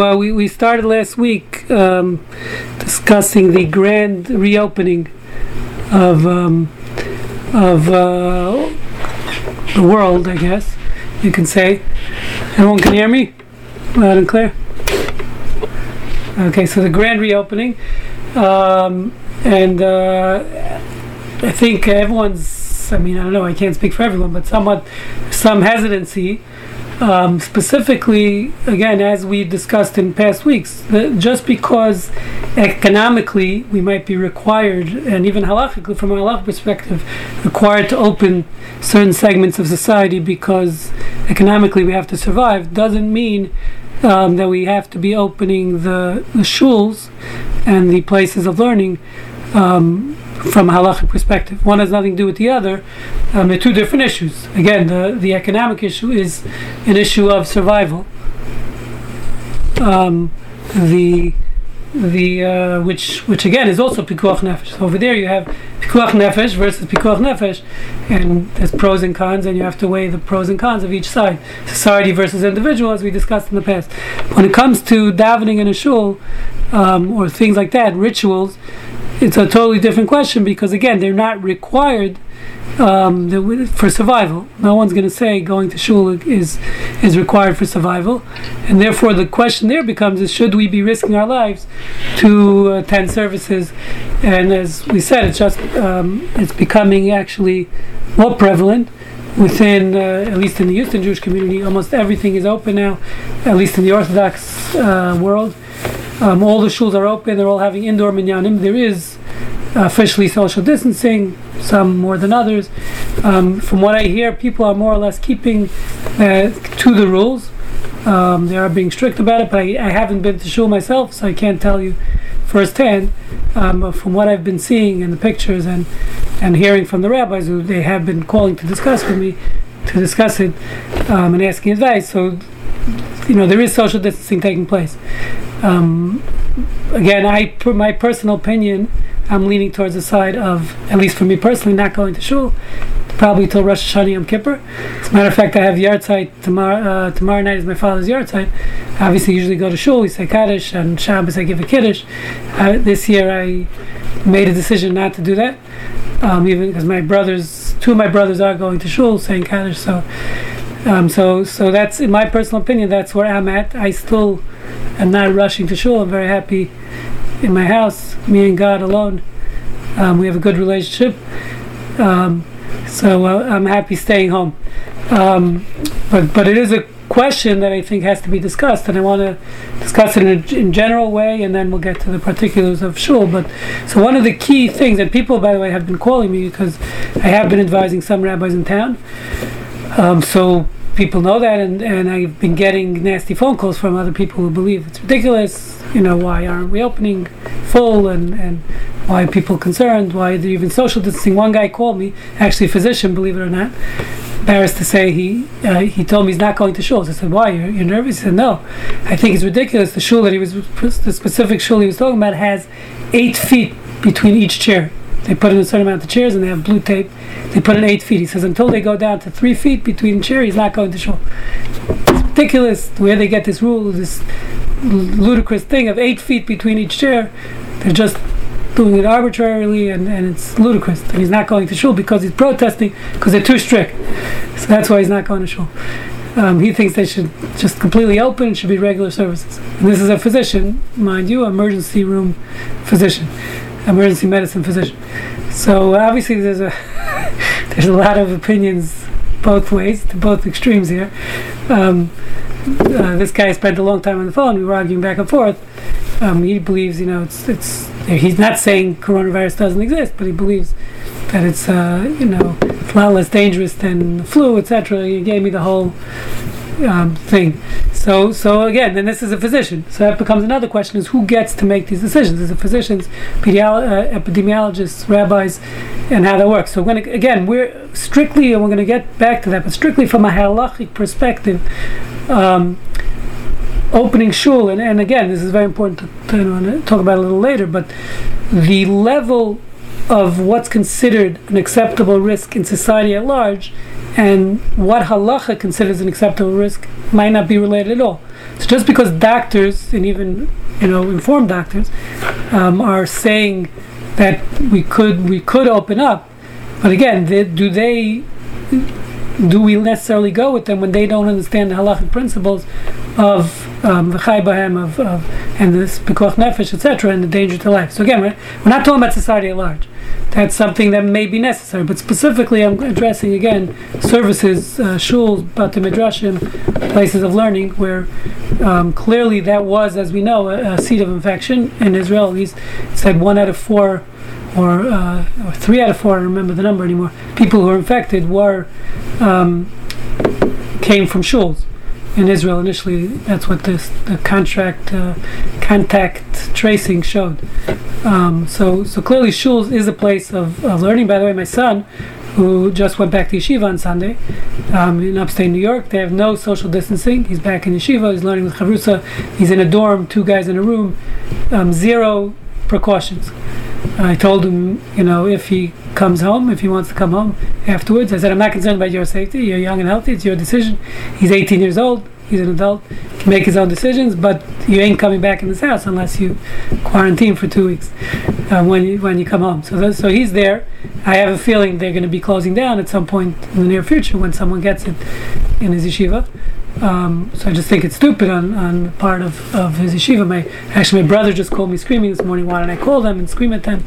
Well, we, we started last week um, discussing the grand reopening of um, of uh, the world, I guess you can say. Everyone can hear me loud and clear. Okay, so the grand reopening, um, and uh, I think everyone's. I mean, I don't know. I can't speak for everyone, but somewhat some hesitancy um, specifically, again, as we discussed in past weeks, just because economically we might be required, and even halachically, from a halach perspective, required to open certain segments of society because economically we have to survive, doesn't mean um, that we have to be opening the, the shuls and the places of learning um, from a halachic perspective. One has nothing to do with the other. Um, they're two different issues. Again, the, the economic issue is an issue of survival. Um, the the uh, which which again is also pikuach nefesh. So over there you have pikuach nefesh versus pikuach nefesh, and there's pros and cons, and you have to weigh the pros and cons of each side. Society versus individual, as we discussed in the past. When it comes to davening in a shul um, or things like that, rituals, it's a totally different question because again they're not required um, for survival. No one's going to say going to shul is is required for survival, and therefore the question there becomes: is should we be risking our lives to attend services? And as we said, it's just um, it's becoming actually more prevalent within, uh, at least in the Houston Jewish community. Almost everything is open now, at least in the Orthodox uh, world. Um, all the shuls are open. They're all having indoor minyanim. There is officially social distancing, some more than others. Um, from what I hear, people are more or less keeping uh, to the rules. Um, they are being strict about it, but I, I, haven't been to shul myself, so I can't tell you firsthand. Um, but from what I've been seeing in the pictures and and hearing from the rabbis, who they have been calling to discuss with me, to discuss it um, and asking advice. So, you know, there is social distancing taking place. Um, again, I, my personal opinion, I'm leaning towards the side of, at least for me personally, not going to shul, probably till Rosh Hashanah Yom Kippur. As a matter of fact, I have yahrzeit tomorrow. Uh, tomorrow night is my father's yahrzeit. Obviously, usually go to shul. We say kaddish, and Shabbos I give a kiddush. Uh, this year, I made a decision not to do that, um, even because my brothers, two of my brothers, are going to shul saying kaddish. So, um, so, so that's in my personal opinion. That's where I'm at. I still I'm not rushing to shul. I'm very happy in my house, me and God alone. Um, we have a good relationship. Um, so uh, I'm happy staying home. Um, but but it is a question that I think has to be discussed, and I want to discuss it in a in general way, and then we'll get to the particulars of shul. But so one of the key things, and people, by the way, have been calling me because I have been advising some rabbis in town. Um, so people know that, and, and I've been getting nasty phone calls from other people who believe it's ridiculous. You know, why aren't we opening full, and, and why are people concerned? Why are there even social distancing? One guy called me, actually a physician, believe it or not, embarrassed to say he uh, he told me he's not going to shuls. I said, why? You're, you're nervous? He said, no. I think it's ridiculous. The shul that he was, the specific shul he was talking about has eight feet between each chair. They put in a certain amount of chairs and they have blue tape. They put in eight feet. He says until they go down to three feet between chairs, he's not going to shul. It's ridiculous where they get this rule, this ludicrous thing of eight feet between each chair. They're just doing it arbitrarily and, and it's ludicrous. And he's not going to shul because he's protesting because they're too strict. So that's why he's not going to shul. Um, he thinks they should just completely open, It should be regular services. And this is a physician, mind you, emergency room physician emergency medicine physician. So obviously there's a there's a lot of opinions both ways, to both extremes here. Um, uh, this guy spent a long time on the phone. We were arguing back and forth. Um, he believes, you know, it's it's. He's not saying coronavirus doesn't exist, but he believes that it's, uh, you know, it's a lot less dangerous than the flu, etc. He gave me the whole um, thing. So, so again, then this is a physician. So that becomes another question: is who gets to make these decisions? Is it physicians, uh, epidemiologists, rabbis, and how that works? So, when again, we're strictly, and we're going to get back to that, but strictly from a halachic perspective. Um, opening shul, and, and again, this is very important to, to talk about a little later, but the level of what's considered an acceptable risk in society at large and what halacha considers an acceptable risk might not be related at all. So just because doctors and even you know informed doctors um, are saying that we could we could open up, but again, they, do they do we necessarily go with them when they don't understand the halachic principles of um, the chaybahem of, of and this pikuach nefesh etc. and the danger to life? So again, we're, we're not talking about society at large. That's something that may be necessary, but specifically, I'm addressing again services, uh, shuls, bate midrashim, places of learning, where um, clearly that was, as we know, a, a seat of infection in Israel. Least said one out of four or, uh, or three out of four, I don't remember the number anymore, people who were infected were um, came from shuls in Israel initially. That's what this the contract uh, contact tracing showed. Um, so so clearly shuls is a place of, of, learning. By the way, my son, who just went back to yeshiva on Sunday um, in upstate New York, they have no social distancing. He's back in yeshiva. He's learning with chavrusa. He's in a dorm, two guys in a room, um, zero precautions. I told him, you know, if he comes home, if he wants to come home afterwards, I said, I'm not concerned about your safety. You're young and healthy. It's your decision. He's 18 years old. He's an adult. Can make his own decisions, but you ain't coming back in this house unless you quarantine for two weeks uh, when you when you come home. So so he's there. I have a feeling they're going to be closing down at some point in the near future when someone gets it in his yeshiva. Um, so I just think it's stupid on, on part of, of his yeshiva. My actually my brother just called me screaming this morning. Why did I call them and scream at them?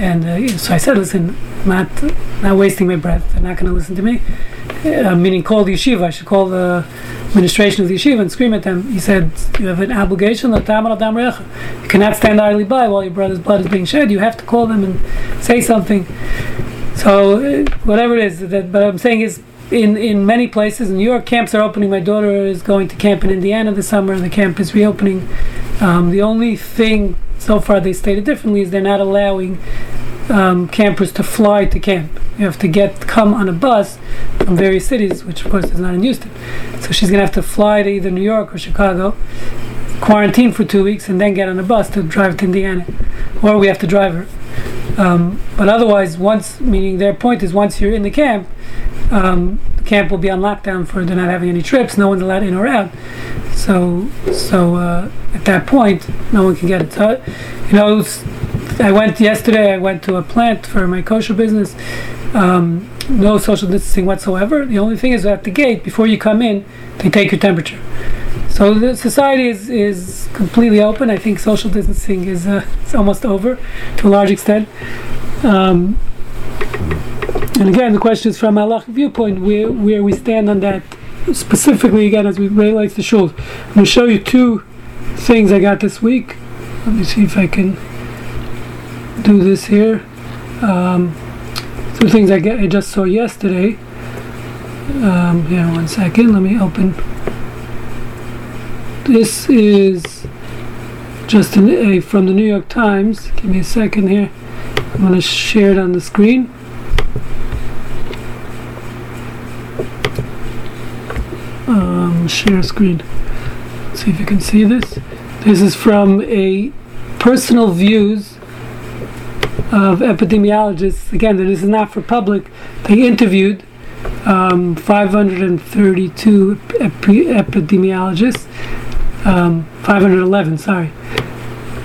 And uh, so I said, listen, not not wasting my breath. They're not going to listen to me. Uh, meaning, call the yeshiva. I should call the administration of the yeshiva and scream at them. He said, you have an obligation. You cannot stand idly by while your brother's blood is being shed. You have to call them and say something. So uh, whatever it is, that, but I'm saying is in, in many places in New York, camps are opening. My daughter is going to camp in Indiana this summer. The camp is reopening. Um, the only thing so far they stated differently is they're not allowing um, campers to fly to camp. You have to get come on a bus from various cities, which of course is not in Houston. So she's gonna have to fly to either New York or Chicago, quarantine for two weeks, and then get on a bus to drive to Indiana, or we have to drive her. Um, but otherwise, once meaning their point is once you're in the camp, um, the camp will be on lockdown for they're not having any trips. No one's allowed in or out. So so uh, at that point, no one can get it. So, you know, was, I went yesterday. I went to a plant for my kosher business. Um, no social distancing whatsoever. The only thing is at the gate before you come in, they take your temperature. So the society is, is completely open. I think social distancing is uh, it's almost over to a large extent. Um, and again, the question is from a Allah viewpoint, where, where we stand on that specifically, again, as we realize the shuls. I'm going to show you two things I got this week. Let me see if I can do this here. Um, two things I, get, I just saw yesterday. Um, here, one second. Let me open. This is just an, a, from the New York Times. Give me a second here. I'm going to share it on the screen. um, share screen. See if you can see this. This is from a personal views of epidemiologists. Again this is not for public. They interviewed um, 532 epi- epidemiologists. Um, 511 sorry.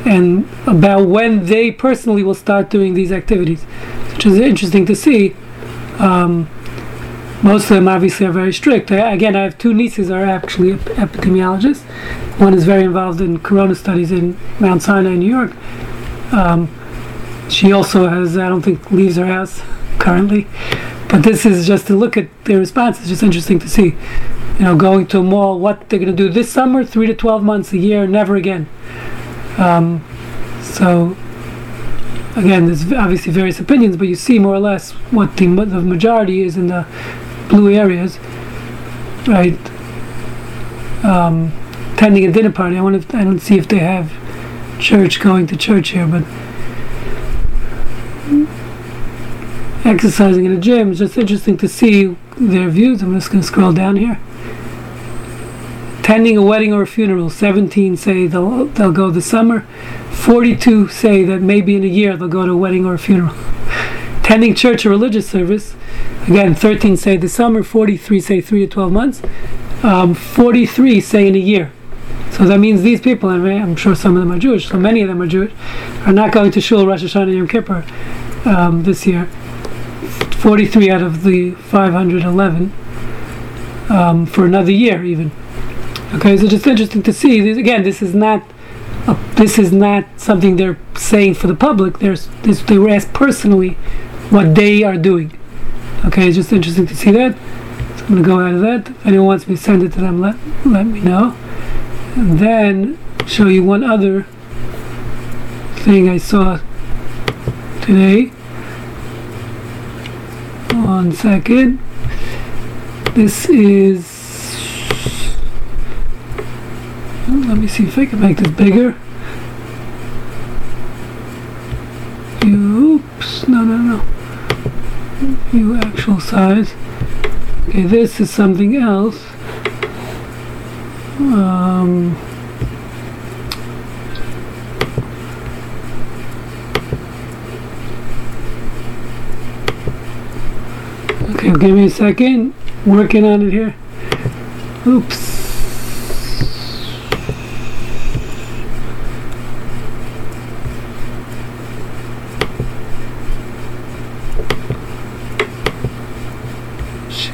And about when they personally will start doing these activities which is interesting to see. Um, most of them obviously are very strict. I, again, I have two nieces who are actually ep- epidemiologists. One is very involved in corona studies in Mount Sinai, New York. Um, she also has, I don't think, leaves her house currently. But this is just to look at their response. It's just interesting to see, you know, going to a mall, what they're going to do this summer, three to 12 months, a year, never again. Um, so, again, there's obviously various opinions, but you see more or less what the, the majority is in the blue areas, right? Um, attending a dinner party. I want to. I don't see if they have church going to church here, but exercising in a gym. It's just interesting to see their views. I'm just going to scroll down here. Attending a wedding or a funeral. 17 say they'll they'll go this summer. 42 say that maybe in a year they'll go to a wedding or a funeral. Attending church or religious service. Again, 13 say the summer, 43 say 3 to 12 months, um, 43 say in a year. So that means these people, and I'm sure some of them are Jewish, so many of them are Jewish, are not going to Shul Rosh Hashanah Yom Kippur um, this year. 43 out of the 511 um, for another year, even. Okay, so just interesting to see. This, again, this is not a, this is not something they're saying for the public. There's this, they were asked personally what they are doing. Okay, it's just interesting to see that. So I'm going to go out of that. If anyone wants me to send it to them, let let me know. And then show you one other thing I saw today. One second. This is. Let me see if I can make this bigger. Oops, no, no, no. View actual size. Okay, this is something else. Um, okay, give me a second. Working on it here. Oops.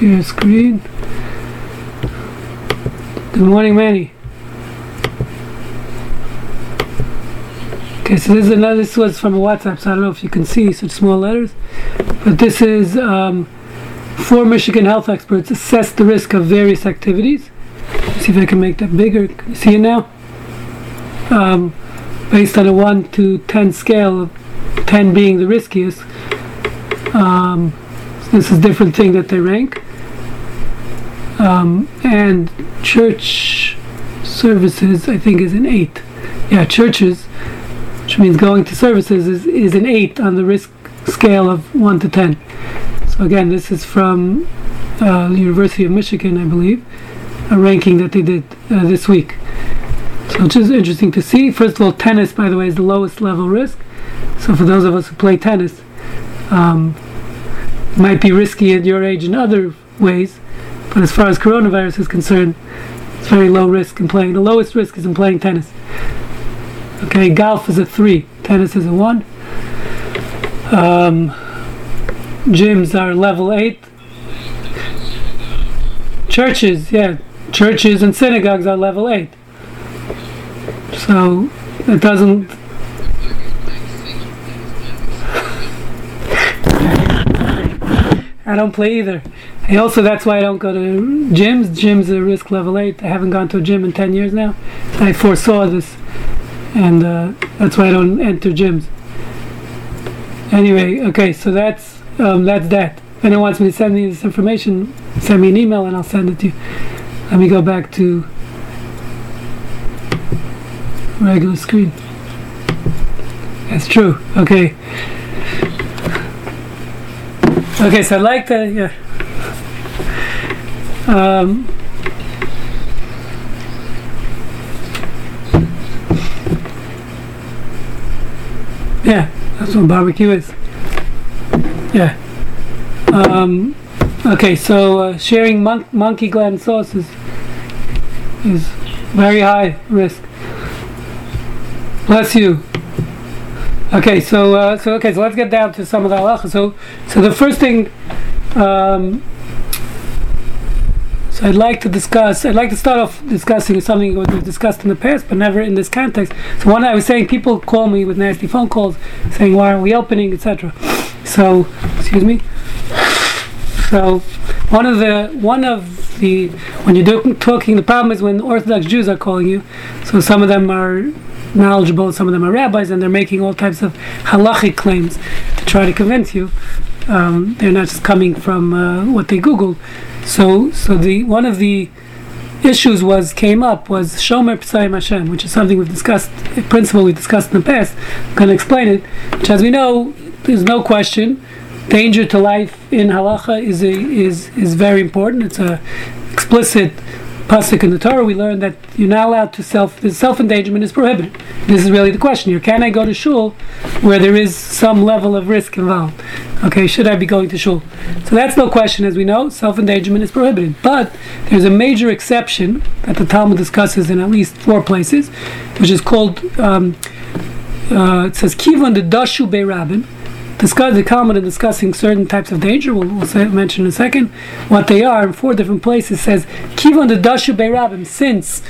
Share screen. Good morning, Manny. Okay, so this is another. This was from a WhatsApp, so I don't know if you can see such small letters, but this is um, four Michigan health experts assess the risk of various activities. Let's see if I can make that bigger. Can you see it now? Um, based on a one to ten scale, ten being the riskiest. Um, so this is different thing that they rank. Um, and church services, I think, is an eight. Yeah, churches, which means going to services, is, is an eight on the risk scale of one to ten. So again, this is from uh, University of Michigan, I believe, a ranking that they did uh, this week. So just interesting to see. First of all, tennis, by the way, is the lowest level risk. So for those of us who play tennis, um, might be risky at your age in other ways, but as far as coronavirus is concerned, it's very low risk in playing. The lowest risk is in playing tennis. Okay, golf is a three, tennis is a one. Um, gyms are level eight. Churches, yeah, churches and synagogues are level eight. So it doesn't. I don't play either. I also that's why I don't go to gyms. Gyms are risk level eight. I haven't gone to a gym in ten years now. I foresaw this, and uh, that's why I don't enter gyms. Anyway, okay, so that's um, that's that. If anyone wants me to send me this information, send me an email and I'll send it to you. Let me go back to regular screen. That's true. Okay. Okay, so I'd like to, yeah. Um, yeah, that's what barbecue is. Yeah. Um, okay, so uh, sharing mon- monkey gland sauces is very high risk. Bless you. Okay, so uh, so okay, so let's get down to some of the halacha. So so the first thing. Um, so I'd like to discuss. I'd like to start off discussing something we've discussed in the past, but never in this context. So one, I was saying people call me with nasty phone calls, saying why aren't we opening, etc. So excuse me. So one of the one of the when you're do, talking, the problem is when Orthodox Jews are calling you. So some of them are knowledgeable, some of them are rabbis, and they're making all types of halachic claims to try to convince you. Um, they're not just coming from uh, what they googled. So, so the one of the issues was came up was Shomer P'sayim Hashem, which is something we've discussed, a principle we discussed in the past. I'm going to explain it. Which, as we know, there's no question, danger to life in halacha is a, is is very important. It's a explicit pasuk in the Torah, we learn that you're not allowed to self. Self endangerment is prohibited. This is really the question here: Can I go to shul where there is some level of risk involved? Okay, should I be going to shul? So that's no question, as we know. Self endangerment is prohibited, but there's a major exception that the Talmud discusses in at least four places, which is called. Um, uh, it says kivon the dashu beirabim discuss the comment in discussing certain types of danger. We'll, we'll say, mention in a second what they are. In four different places, says kivon the dashu beirabim. Since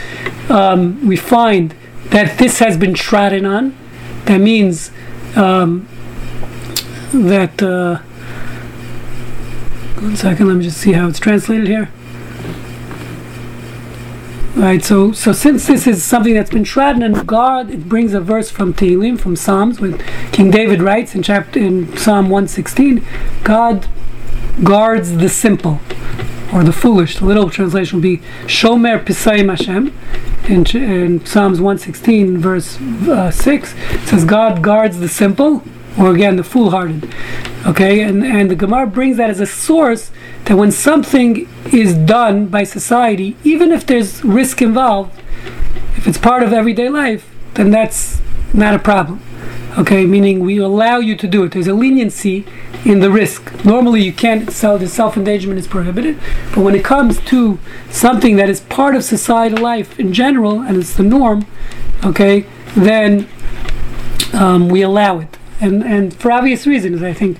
um, we find that this has been trodden on, that means um, that. Uh, one second, let me just see how it's translated here. Right, so so since this is something that's been trodden and God, it brings a verse from Tehillim, from Psalms, when King David writes in chapter in Psalm 116, God guards the simple or the foolish. The literal translation would be Shomer Pisayim Hashem. In, in Psalms 116, verse uh, 6, it says, God guards the simple, or again, the foolhardy. Okay, and, and the Gemara brings that as a source that when something is done by society, even if there's risk involved, if it's part of everyday life, then that's not a problem. Okay, meaning we allow you to do it. There's a leniency in the risk. Normally, you can't sell the self endangerment is prohibited, but when it comes to something that is part of societal life in general and it's the norm, okay, then um, we allow it and and for obvious reasons. I think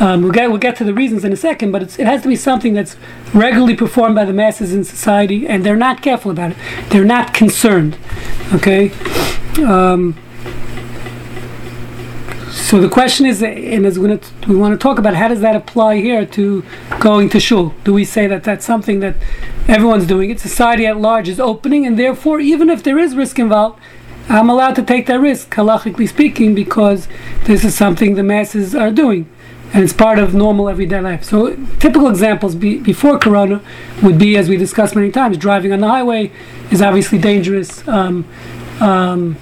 um, we'll get we'll get to the reasons in a second, but it has to be something that's regularly performed by the masses in society, and they're not careful about it. They're not concerned. Okay. Um, so the question is, and we're gonna, we want to talk about, how does that apply here to going to shul? Do we say that that's something that everyone's doing? It society at large is opening, and therefore, even if there is risk involved, I'm allowed to take that risk, halachically speaking, because this is something the masses are doing. And it's part of normal everyday life. So, typical examples be, before Corona would be, as we discussed many times, driving on the highway is obviously dangerous. Um, um,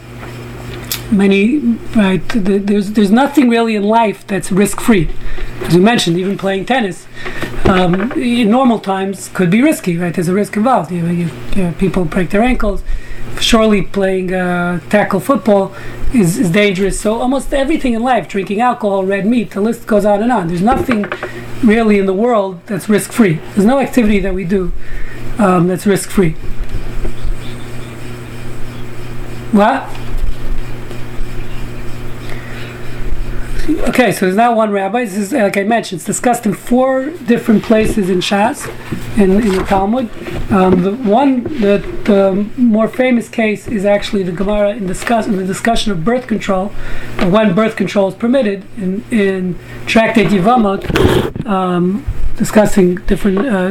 many, right? There's there's nothing really in life that's risk free. As you mentioned, even playing tennis, um, in normal times could be risky, right? There's a risk involved. You, you, you people break their ankles surely playing uh, tackle football is, is dangerous. So almost everything in life, drinking alcohol, red meat, the list goes on and on. There's nothing really in the world that's risk free. There's no activity that we do um, that's risk free. What? Okay, so there's not one rabbi. This is, like I mentioned, it's discussed in four different places in Shas, in, in the Talmud. Um, the one, the, the more famous case is actually the Gemara in, discuss, in the discussion of birth control, when birth control is permitted in, in Tractate Yevamot, um, discussing different uh,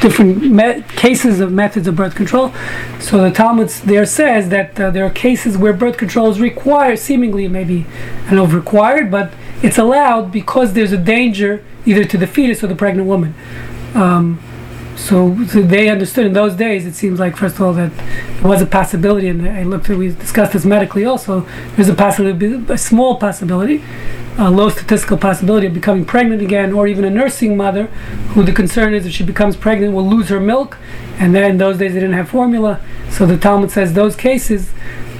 different me- cases of methods of birth control. So the Talmud there says that uh, there are cases where birth control is required, seemingly maybe I know required, but it's allowed because there's a danger either to the fetus or the pregnant woman. Um, so, so, they understood in those days. It seems like first of all that there was a possibility, and I looked at we discussed this medically also. There's a possibility, a small possibility, a low statistical possibility of becoming pregnant again, or even a nursing mother, who the concern is if she becomes pregnant will lose her milk, and then in those days they didn't have formula. So the Talmud says those cases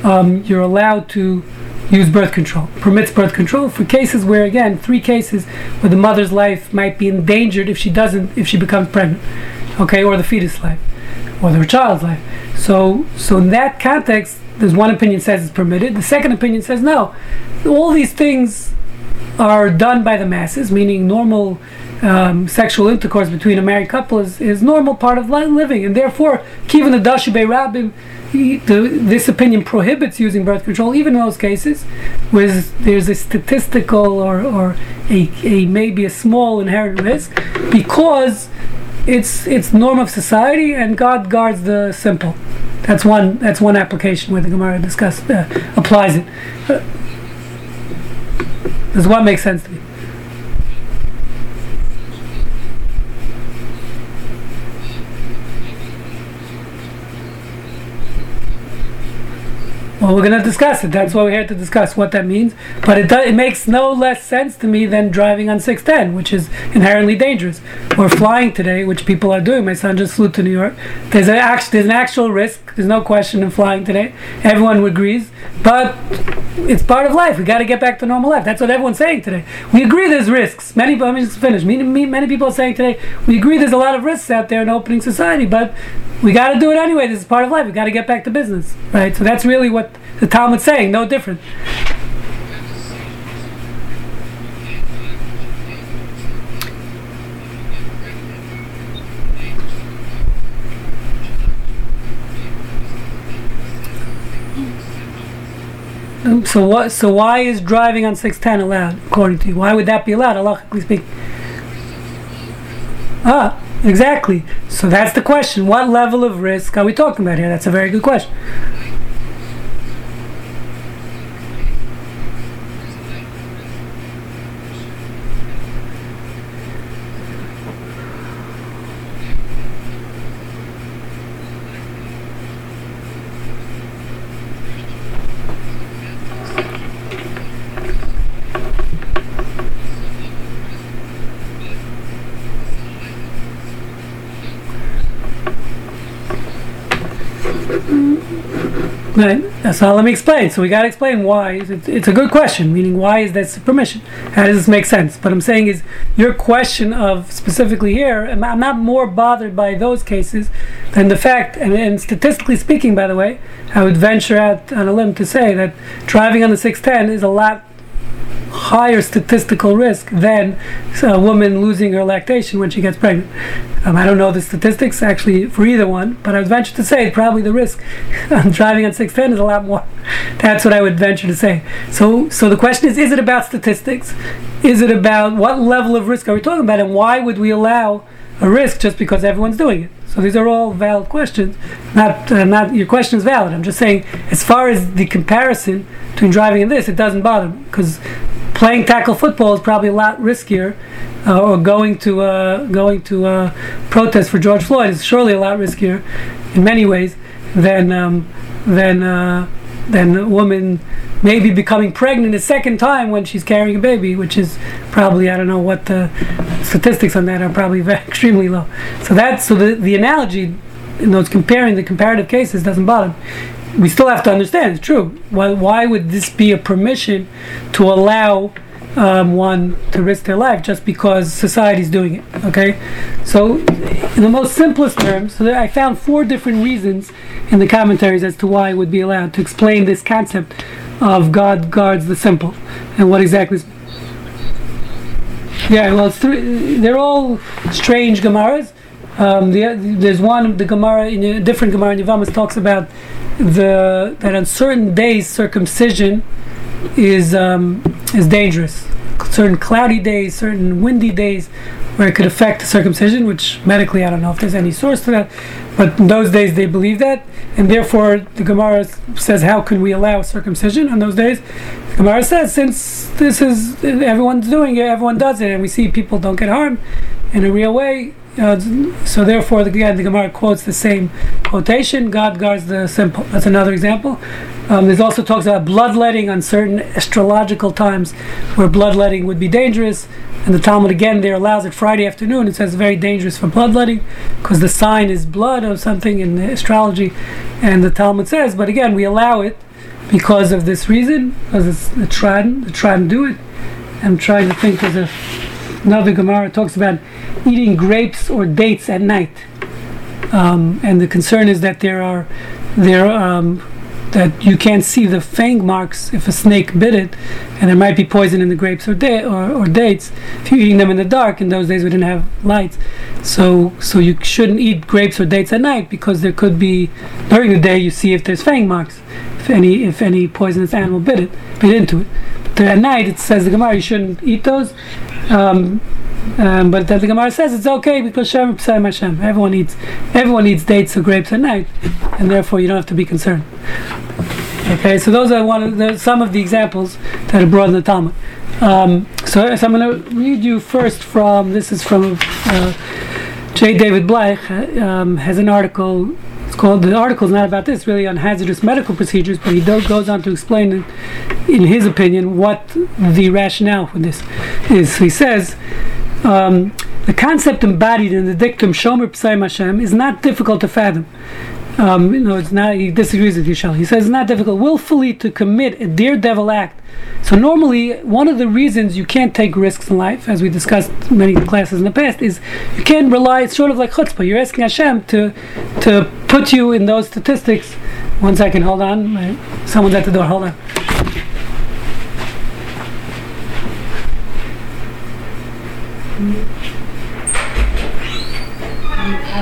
um, you're allowed to use birth control, permits birth control for cases where, again, three cases where the mother's life might be endangered if she doesn't, if she becomes pregnant, okay, or the fetus life, or their child's life. So, so in that context, there's one opinion says it's permitted. The second opinion says no. All these things are done by the masses, meaning normal um, sexual intercourse between a married couple is, is normal part of living, and therefore, even the Dashibe Rabbim the, this opinion prohibits using birth control, even in those cases where there's a statistical or, or a, a maybe a small inherent risk, because it's it's norm of society and God guards the simple. That's one that's one application where the Gemara discuss uh, applies it. Uh, does what make sense to me? Well, we're going to discuss it. That's why we're here to discuss what that means. But it does, it makes no less sense to me than driving on 610, which is inherently dangerous, or flying today, which people are doing. My son just flew to New York. There's an act, there's an actual risk. There's no question in flying today. Everyone agrees, but it's part of life. We got to get back to normal life. That's what everyone's saying today. We agree there's risks. Many, let me just finish. Many people are saying today we agree there's a lot of risks out there in opening society, but we got to do it anyway. This is part of life. We got to get back to business, right? So that's really what the Talmud's saying. No different. So what? So why is driving on six ten allowed, according to you? Why would that be allowed, halachically speaking? Ah, exactly. So that's the question. What level of risk are we talking about here? That's a very good question. Right. So uh, let me explain. So we got to explain why. It's, it's, a good question, meaning why is this permission? How does this make sense? But I'm saying is your question of specifically here. I'm, I'm not more bothered by those cases than the fact, and, and, statistically speaking, by the way, I would venture out on a limb to say that driving on the 610 is a lot higher statistical risk than a woman losing her lactation when she gets pregnant. Um, I don't know the statistics actually for either one, but I would venture to say probably the risk on driving on 610 is a lot more. That's what I would venture to say. So, so the question is: Is it about statistics? Is it about what level of risk are we talking about, and why would we allow a risk just because everyone's doing it? So these are all valid questions. Not, uh, not your question is valid. I'm just saying, as far as the comparison between driving and this, it doesn't bother because playing tackle football is probably a lot riskier, uh, or going to uh, going to uh, protest for George Floyd is surely a lot riskier, in many ways, than um, than uh, than a woman maybe becoming pregnant a second time when she's carrying a baby, which is probably I don't know what the statistics on that are probably very, extremely low. So that's so the the analogy in those comparing the comparative cases doesn't bother we still have to understand it's true. Why, why would this be a permission to allow um, one to risk their life just because society is doing it? Okay, so in the most simplest terms, so I found four different reasons in the commentaries as to why it would be allowed to explain this concept of God guards the simple and what exactly. Yeah, well, three, they're all strange Gemaras. Um, the, there's one, the Gemara in a different Gemara in Yevamos talks about the that on certain days circumcision is um, is dangerous. Certain cloudy days, certain windy days, where it could affect circumcision. Which medically, I don't know if there's any source to that, but in those days they believe that, and therefore the Gemara says, how can we allow circumcision on those days? The Gemara says, since this is everyone's doing it, everyone does it, and we see people don't get harmed in a real way, uh, so therefore, again, the Gemara quotes the same quotation: "God guards the simple." That's another example. Um, there's also talks about bloodletting on certain astrological times, where bloodletting would be dangerous. And the Talmud again there allows it Friday afternoon. It says very dangerous for bloodletting because the sign is blood or something in astrology. And the Talmud says, but again, we allow it because of this reason, because it's the trident, the trident do it. I'm trying to think of a another Gemara talks about eating grapes or dates at night, um, and the concern is that there are there um, that you can't see the fang marks if a snake bit it, and there might be poison in the grapes or, da- or, or dates if you're eating them in the dark. In those days, we didn't have lights, so so you shouldn't eat grapes or dates at night because there could be during the day you see if there's fang marks, if any if any poisonous animal bit it bit into it. But at night, it says the Gemara you shouldn't eat those, um, um, but the Gemara says it's okay because Shem P'sayim Hashem. Everyone eats, everyone eats dates or grapes at night, and therefore you don't have to be concerned. Okay, so those are one of the, some of the examples that are brought in the Talmud. Um, so, so, I'm going to read you first from this is from uh, J. David Bleich uh, um, has an article. It's called the article is not about this, really on hazardous medical procedures, but he do, goes on to explain, in, in, his opinion, what the rationale for this is. He says. Um, the concept embodied in the dictum Shomer Psaim Hashem is not difficult to fathom. Um, you know, it's not. He disagrees with you, Shell. He says it's not difficult willfully to commit a daredevil act. So normally, one of the reasons you can't take risks in life, as we discussed many classes in the past, is you can't rely. It's sort of like chutzpah. You're asking Hashem to to put you in those statistics. One second, hold on. Someone's at the door. Hold on. How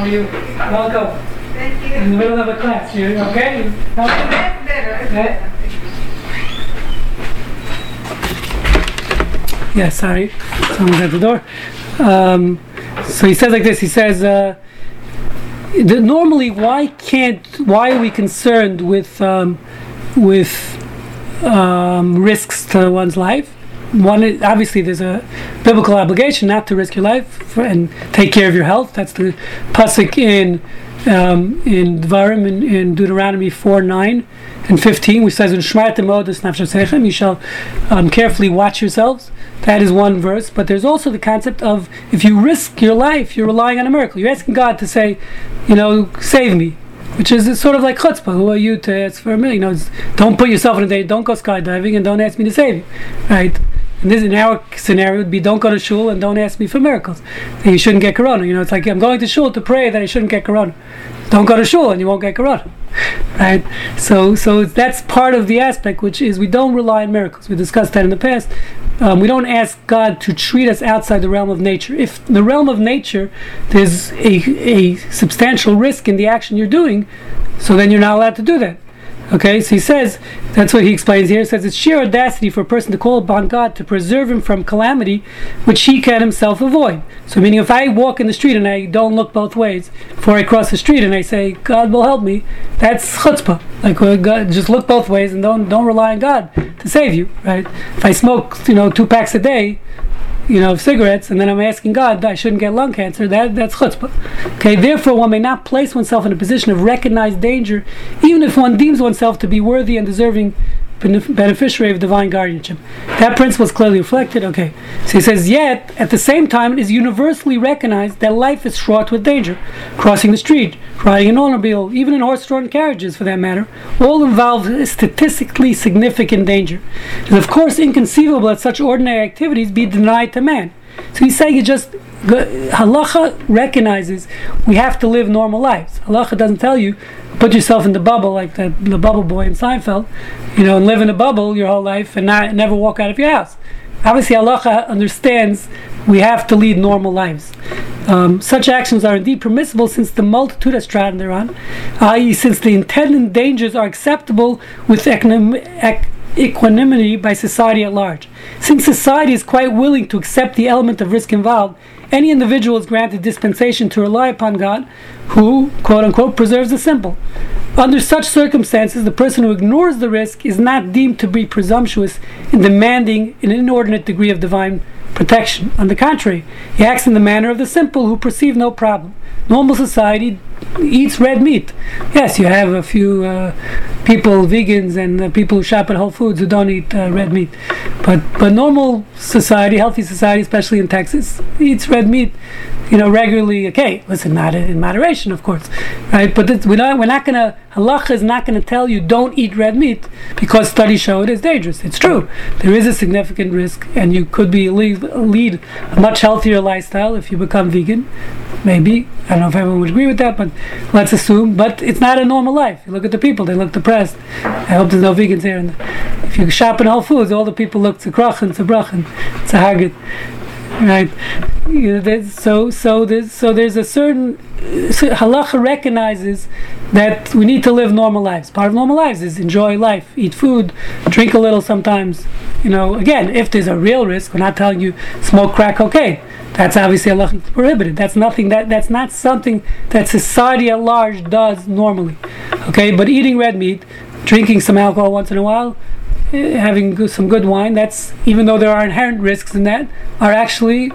are you? Welcome. Thank you. In the middle of a class. You okay? That's better. Yeah. Yeah, sorry. Someone's at the door. Um, so he says like this. He says, uh, normally, why can't? Why are we concerned with um, with um, risks to one's life? One, obviously, there's a biblical obligation not to risk your life and take care of your health. That's the pasuk in um, in Dvarim in, in Deuteronomy four nine and fifteen, which says, you shall um, carefully watch yourselves. That is one verse, but there's also the concept of if you risk your life, you're relying on a miracle. You're asking God to say, you know, save me, which is sort of like chutzpah. Who are you to ask for a million? You know, don't put yourself in a danger. Don't go skydiving, and don't ask me to save you, right? And this in our scenario would be don't go to shul and don't ask me for miracles. And you shouldn't get corona. You know, it's like I'm going to shul to pray that I shouldn't get corona. Don't go to shul and you won't get corona, right? So, so that's part of the aspect, which is we don't rely on miracles. We discussed that in the past. Um, we don't ask God to treat us outside the realm of nature. If the realm of nature, there's a, a substantial risk in the action you're doing, so then you're not allowed to do that. Okay, so he says, that's what he explains here. He says it's sheer audacity for a person to call upon God to preserve him from calamity which he can himself avoid. So, meaning if I walk in the street and I don't look both ways before I cross the street and I say, God will help me, that's chutzpah. Like, well, God, just look both ways and don't, don't rely on God to save you, right? If I smoke, you know, two packs a day, you know, of cigarettes, and then I'm asking God I shouldn't get lung cancer. That that's chutzpah. Okay, therefore one may not place oneself in a position of recognized danger, even if one deems oneself to be worthy and deserving beneficiary of divine guardianship. That principle is clearly reflected. Okay, so he says, yet at the same time, it is universally recognized that life is fraught with danger. Crossing the street, riding an automobile, even in horse-drawn carriages, for that matter, all involve statistically significant danger. It is of course inconceivable that such ordinary activities be denied to man. So he's saying it just halacha recognizes we have to live normal lives. Halacha doesn't tell you put yourself in the bubble like the, the bubble boy in Seinfeld, you know, and live in a bubble your whole life and not never walk out of your house. Obviously, halacha understands we have to lead normal lives. Um, such actions are indeed permissible since the multitude has trodden thereon, i.e., since the intended dangers are acceptable with econom- ec- equanimity by society at large. Since society is quite willing to accept the element of risk involved, any individual is granted dispensation to rely upon God, who, quote unquote, preserves the simple. Under such circumstances, the person who ignores the risk is not deemed to be presumptuous in demanding an inordinate degree of divine protection. On the contrary, he acts in the manner of the simple who perceive no problem. Normal society eats red meat. Yes, you have a few uh, people, vegans, and uh, people who shop at Whole Foods who don't eat uh, red meat. But but normal society, healthy society, especially in Texas, eats red meat. You know, regularly. Okay, listen, not in moderation, of course, right? But we're not we're not gonna halacha is not gonna tell you don't eat red meat because studies show it is dangerous. It's true. There is a significant risk, and you could be lead, lead a much healthier lifestyle if you become vegan. Maybe I don't know if everyone would agree with that, but let's assume. But it's not a normal life. You look at the people; they look depressed. I hope there's no vegans here. And if you shop in Whole Foods, all the people look tzkrachen, tzabrachen, tzahagit, right? You know, so so there's so there's a certain so halacha recognizes that we need to live normal lives. Part of normal lives is enjoy life, eat food, drink a little sometimes. You know, again, if there's a real risk, we're not telling you smoke crack cocaine. That's obviously halachic prohibited. That's nothing that that's not something that society at large does normally. Okay, but eating red meat, drinking some alcohol once in a while, eh, having some good wine, that's even though there are inherent risks in that, are actually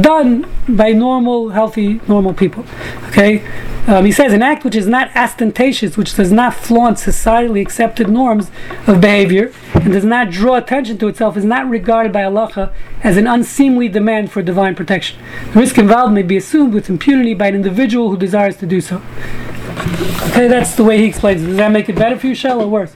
done by normal, healthy, normal people. Okay, um, he says an act which is not ostentatious, which does not flaunt societally accepted norms of behavior, and does not draw attention to itself, is not regarded by halacha as an unseemly demand for divine protection. The risk involved may be assumed with impunity by an individual who desires to do so. Okay, that's the way he explains it. Does that make it better for you, Shell, or worse?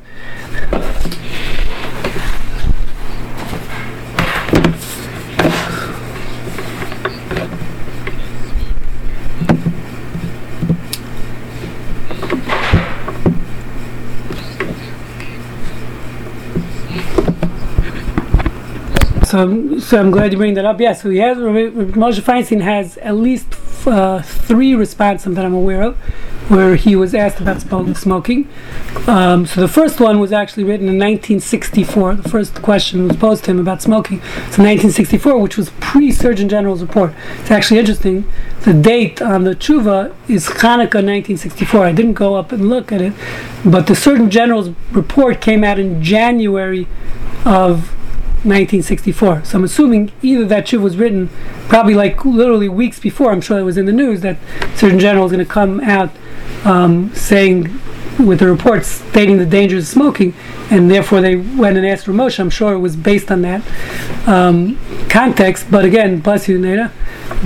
So, so I'm glad you bring that up. Yeah, so he has Rabbi- Moshe Feinstein has at least uh, three responses that I'm aware of, where he was asked about smoking. Um, so the first one was actually written in 1964. The first question was posed to him about smoking. In 1964, which was pre-Surgeon General's report. It's actually interesting. The date on the tshuva is Hanukkah 1964. I didn't go up and look at it, but the Surgeon General's report came out in January of 1964. So I'm assuming either that shiv was written probably like literally weeks before. I'm sure it was in the news that Surgeon General is going to come out um, saying with the reports stating the dangers of smoking, and therefore they went and asked Ramosha. I'm sure it was based on that um, context. But again, bless you, Neda.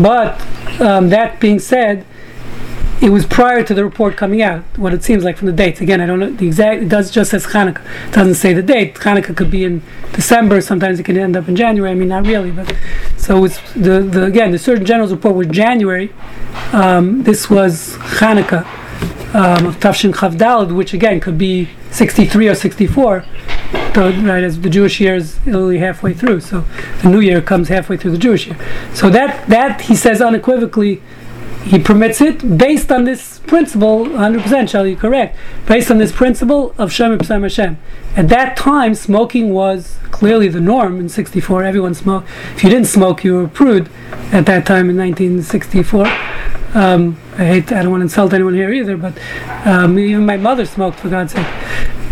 But um, that being said, it was prior to the report coming out. What it seems like from the dates. Again, I don't know the exact. It does just says Hanukkah. It doesn't say the date. Hanukkah could be in December. Sometimes it can end up in January. I mean, not really, but so it's the, the again the Surgeon General's report was January. Um, this was Hanukkah um, of Tav Shin Chaf Dalet, which again could be 63 or 64. So, right, as the Jewish year is only halfway through, so the New Year comes halfway through the Jewish year. So that that he says unequivocally he permits it based on this principle, 100% shall you correct, based on this principle of Shomer Psayim Hashem. At that time, smoking was clearly the norm in 64. Everyone smoked. If you didn't smoke, you were a prude at that time in 1964. Um, I hate, I don't want to insult anyone here either, but um, even my mother smoked, for God's sake.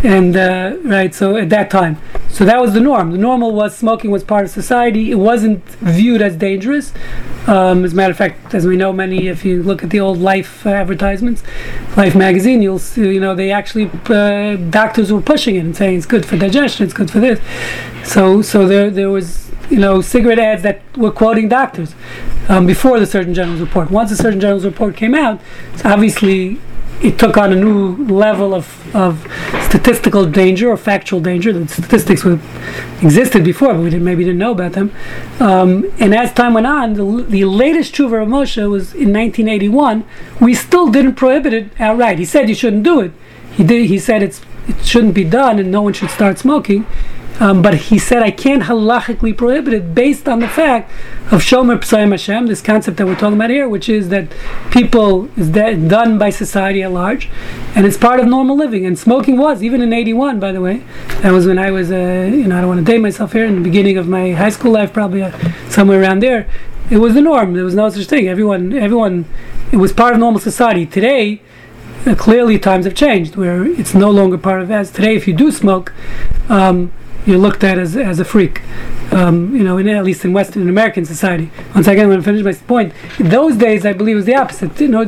And, uh, right, so at that time. So that was the norm. The normal was smoking was part of society. It wasn't viewed as dangerous. Um, as a matter of fact, as we know, many if you look at the old Life uh, advertisements, Life magazine, you'll see, you know, they actually uh, doctors were pushing it and saying it's good for digestion, it's good for this. So, so there, there was, you know, cigarette ads that were quoting doctors um, before the Surgeon General's report. Once the Surgeon General's report came out, obviously it took on a new level of, of statistical danger or factual danger. The statistics were, existed before, but we didn't, maybe didn't know about them. Um, and as time went on, the, the latest tshuva of Moshe was in 1981. We still didn't prohibit it outright. He said you shouldn't do it. He did. He said it's it shouldn't be done, and no one should start smoking. Um, but he said I can't halachically prohibit it based on the fact of Shomer Psayim Hashem, this concept that we're talking about here, which is that people is done by society at large, and it's part of normal living. And smoking was even in '81, by the way. That was when I was, uh, you know, I don't want to date myself here in the beginning of my high school life, probably uh, somewhere around there. It was the norm. There was no such thing. Everyone, everyone, it was part of normal society. Today, uh, clearly times have changed where it's no longer part of as today if you do smoke um, you're looked at as, as a freak. Um, you know in, at least in western American society. Once again going to finish my point. In those days I believe was the opposite. You know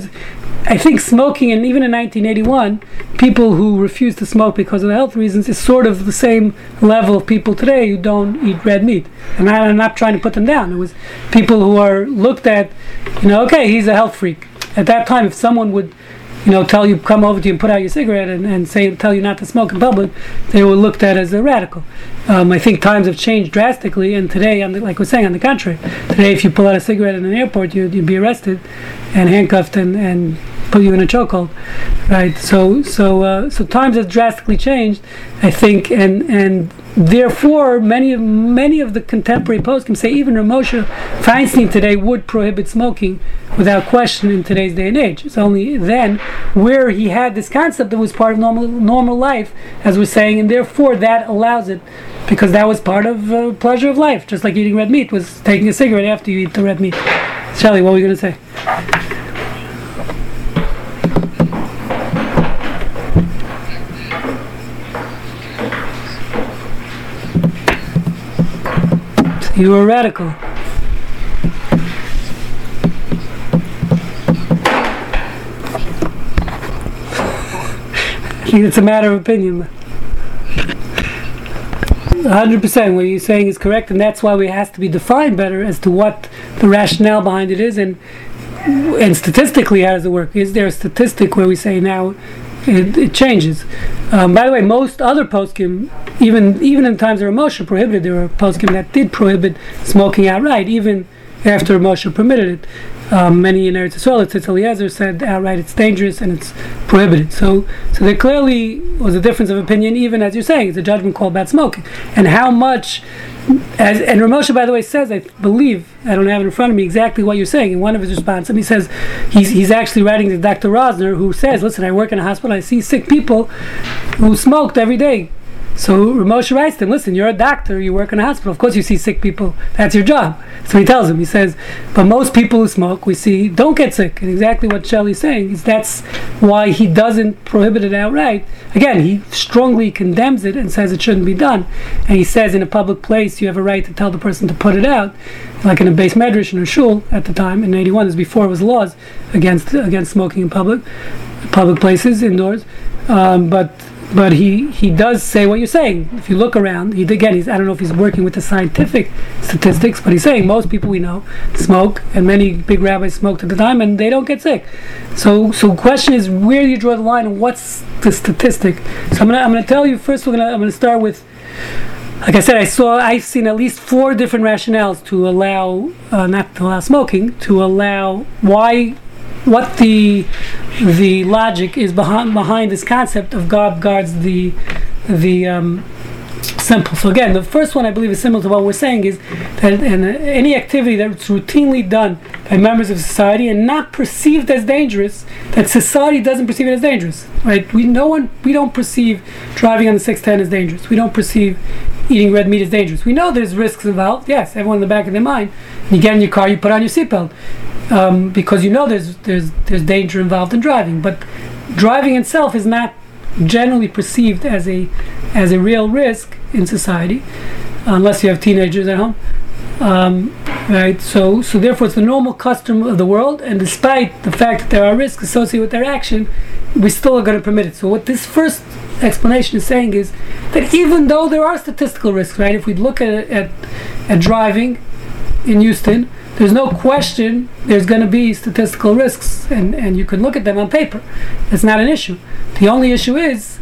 I think smoking and even in 1981 people who refuse to smoke because of health reasons is sort of the same level of people today who don't eat red meat. And I, I'm not trying to put them down. It was people who are looked at you know okay he's a health freak. At that time if someone would you know, tell you come over to you and put out your cigarette and, and say tell you not to smoke in public, they were looked at as a radical. Um, I think times have changed drastically, and today, the, like we're saying, on the contrary, today if you pull out a cigarette in an airport, you'd, you'd be arrested and handcuffed and, and put you in a chokehold, right? So so uh, so times have drastically changed, I think, and and therefore many of many of the contemporary posts can say even Rav Moshe Feinstein today would prohibit smoking without question in today's day and age. It's only then where he had this concept that was part of normal normal life, as we're saying, and therefore that allows it because that was part of uh, pleasure of life, just like eating red meat was taking a cigarette after you eat the red meat. Shelly, what were you going to say? You were radical. it's a matter of opinion. 100% what you're saying is correct, and that's why it has to be defined better as to what the rationale behind it is, and and statistically, how does it work? Is there a statistic where we say now it, it changes? Um, by the way, most other poskim, even even in times of Moshe prohibited, there were poskim that did prohibit smoking outright, even after Moshe permitted it. Um, many in Eretz Yisrael, Tzitz Eliezer said outright it's dangerous and it's prohibited. So, so there clearly was a difference of opinion, even as you're saying, it's a judgment call about smoking. And how much, as, and Ramosha, by the way, says, I believe, I don't have it in front of me exactly what you're saying in one of his responses. He says, he's, he's actually writing to Dr. Rosner, who says, listen, I work in a hospital, I see sick people who smoked every day. So Ramosha writes to him, listen, you're a doctor, you work in a hospital. Of course you see sick people. That's your job. So he tells him, he says, but most people who smoke, we see, don't get sick. And exactly what Shelley's saying is that's why he doesn't prohibit it outright. Again, he strongly condemns it and says it shouldn't be done. And he says in a public place, you have a right to tell the person to put it out. Like in a beis medrash in a shul at the time, in 81, this before it was laws against, against smoking in public, public places, indoors. Um, but but he he does say what you're saying. If you look around, he again, he's I don't know if he's working with the scientific statistics, but he's saying most people we know smoke, and many big rabbis smoked at the time, and they don't get sick. So so question is where do you draw the line, and what's the statistic? So I'm gonna I'm gonna tell you first. We're gonna I'm gonna start with. Like I said, I saw I've seen at least four different rationales to allow uh, not to allow smoking, to allow why what the the logic is behind behind this concept of God guards the the um, simple. So again, the first one I believe is similar to what we're saying is that in any activity that's routinely done by members of society and not perceived as dangerous, that society doesn't perceive it as dangerous, right? We no one we don't perceive driving on the 610 as dangerous. We don't perceive eating red meat as dangerous. We know there's risks involved. Yes, everyone in the back of their mind. You get in your car, you put on your seatbelt um, because you know there's there's there's danger involved in driving. But driving itself is not generally perceived as a as a real risk in society, unless you have teenagers at home. Um, right. So so therefore, it's the normal custom of the world, and despite the fact that there are risks associated with their action, we still are going to permit it. So what this first explanation is saying is that even though there are statistical risks, right? If we look at at, at driving in Houston, there's no question there's going to be statistical risks, and, and you can look at them on paper. It's not an issue. The only issue is,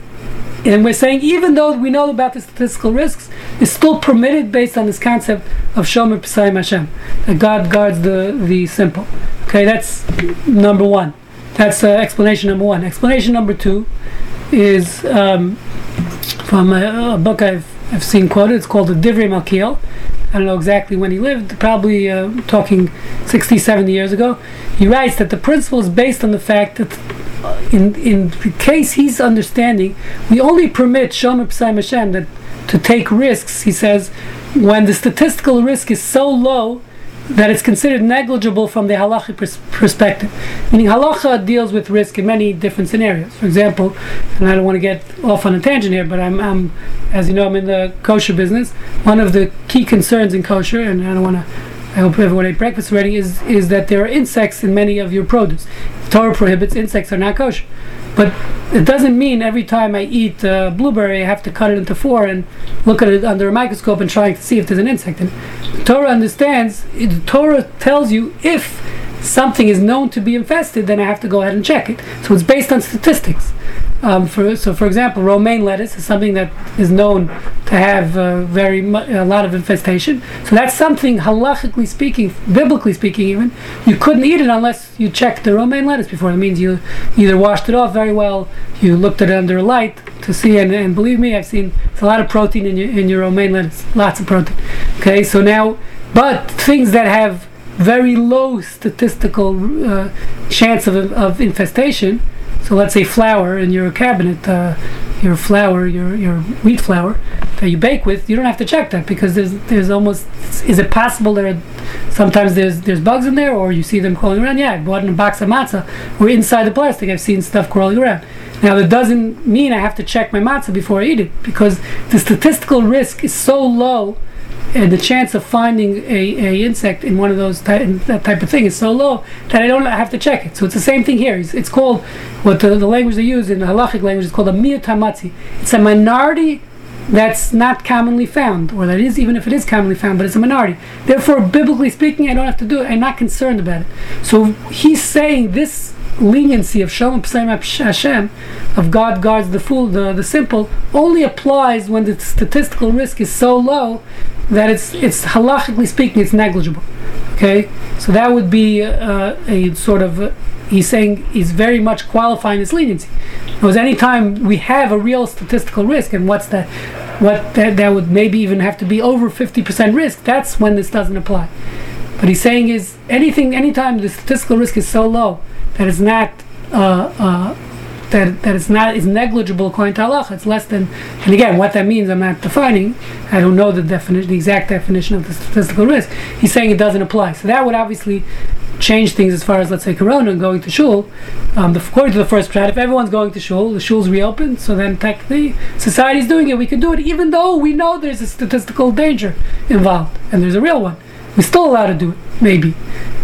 and we're saying even though we know about the statistical risks, it's still permitted based on this concept of Shomer Pesayim Hashem, that God guards the, the simple. Okay, that's number one. That's uh, explanation number one. Explanation number two is um, from a, a, book I've, I've seen quoted. It's called the Divrei Malkiel. I don't know exactly when he lived, probably uh, talking 60, 70 years ago. He writes that the principle is based on the fact that uh, in, in the case he's understanding, we only permit Shomer Pesayim Hashem that to take risks, he says, when the statistical risk is so low that it's considered negligible from the halachic pers- perspective. Meaning, halacha deals with risk in many different scenarios. For example, and I don't want to get off on a tangent here, but I'm, I'm as you know, I'm in the kosher business. One of the key concerns in kosher, and I don't want to. I hope everyone ate breakfast already. Is is that there are insects in many of your produce. Torah prohibits insects are not kosher. But it doesn't mean every time I eat a blueberry, I have to cut it into four and look at it under a microscope and try to see if there's an insect in it. The Torah understands, the Torah tells you if something is known to be infested, then I have to go ahead and check it. So it's based on statistics. Um, for, so, for example, romaine lettuce is something that is known to have uh, very mu- a lot of infestation. So that's something, halachically speaking, biblically speaking, even you couldn't eat it unless you checked the romaine lettuce before. It means you either washed it off very well, you looked at it under a light to see, and, and believe me, I've seen it's a lot of protein in your in your romaine lettuce, lots of protein. Okay, so now, but things that have very low statistical uh, chance of, of infestation so let's say flour in your cabinet, uh, your flour, your your wheat flour that you bake with, you don't have to check that because there's there's almost is it possible there sometimes there's there's bugs in there or you see them crawling around? Yeah, I bought in a box of matzah or inside the plastic I've seen stuff crawling around. Now that doesn't mean I have to check my matzah before I eat it because the statistical risk is so low and the chance of finding a, a insect in one of those ty- that type of thing is so low that I don't have to check it. So it's the same thing here. It's, it's called what the, the language they use in the halachic language is called a miyutamatzi. It's a minority that's not commonly found, or that is even if it is commonly found, but it's a minority. Therefore, biblically speaking, I don't have to do it. I'm not concerned about it. So he's saying this leniency of Shomer P'sayim Hashem, of God guards the fool, the, the simple, only applies when the statistical risk is so low that it's it's halachically speaking it's negligible. Okay, so that would be uh, a sort of uh, he's saying he's very much qualifying this leniency. Because anytime we have a real statistical risk, and what's that? What that, that would maybe even have to be over fifty percent risk. That's when this doesn't apply. But he's saying is anything, anytime the statistical risk is so low that it's not uh, uh, that that it's not is negligible according to Allah. It's less than, and again, what that means, I'm not defining. I don't know the definition, the exact definition of the statistical risk. He's saying it doesn't apply. So that would obviously change things as far as let's say Corona and going to shul. Um, the, according to the first prat, if everyone's going to shul, the shul's reopened. So then technically, society's doing it. We can do it, even though we know there's a statistical danger involved and there's a real one. We're still allowed to do it, maybe.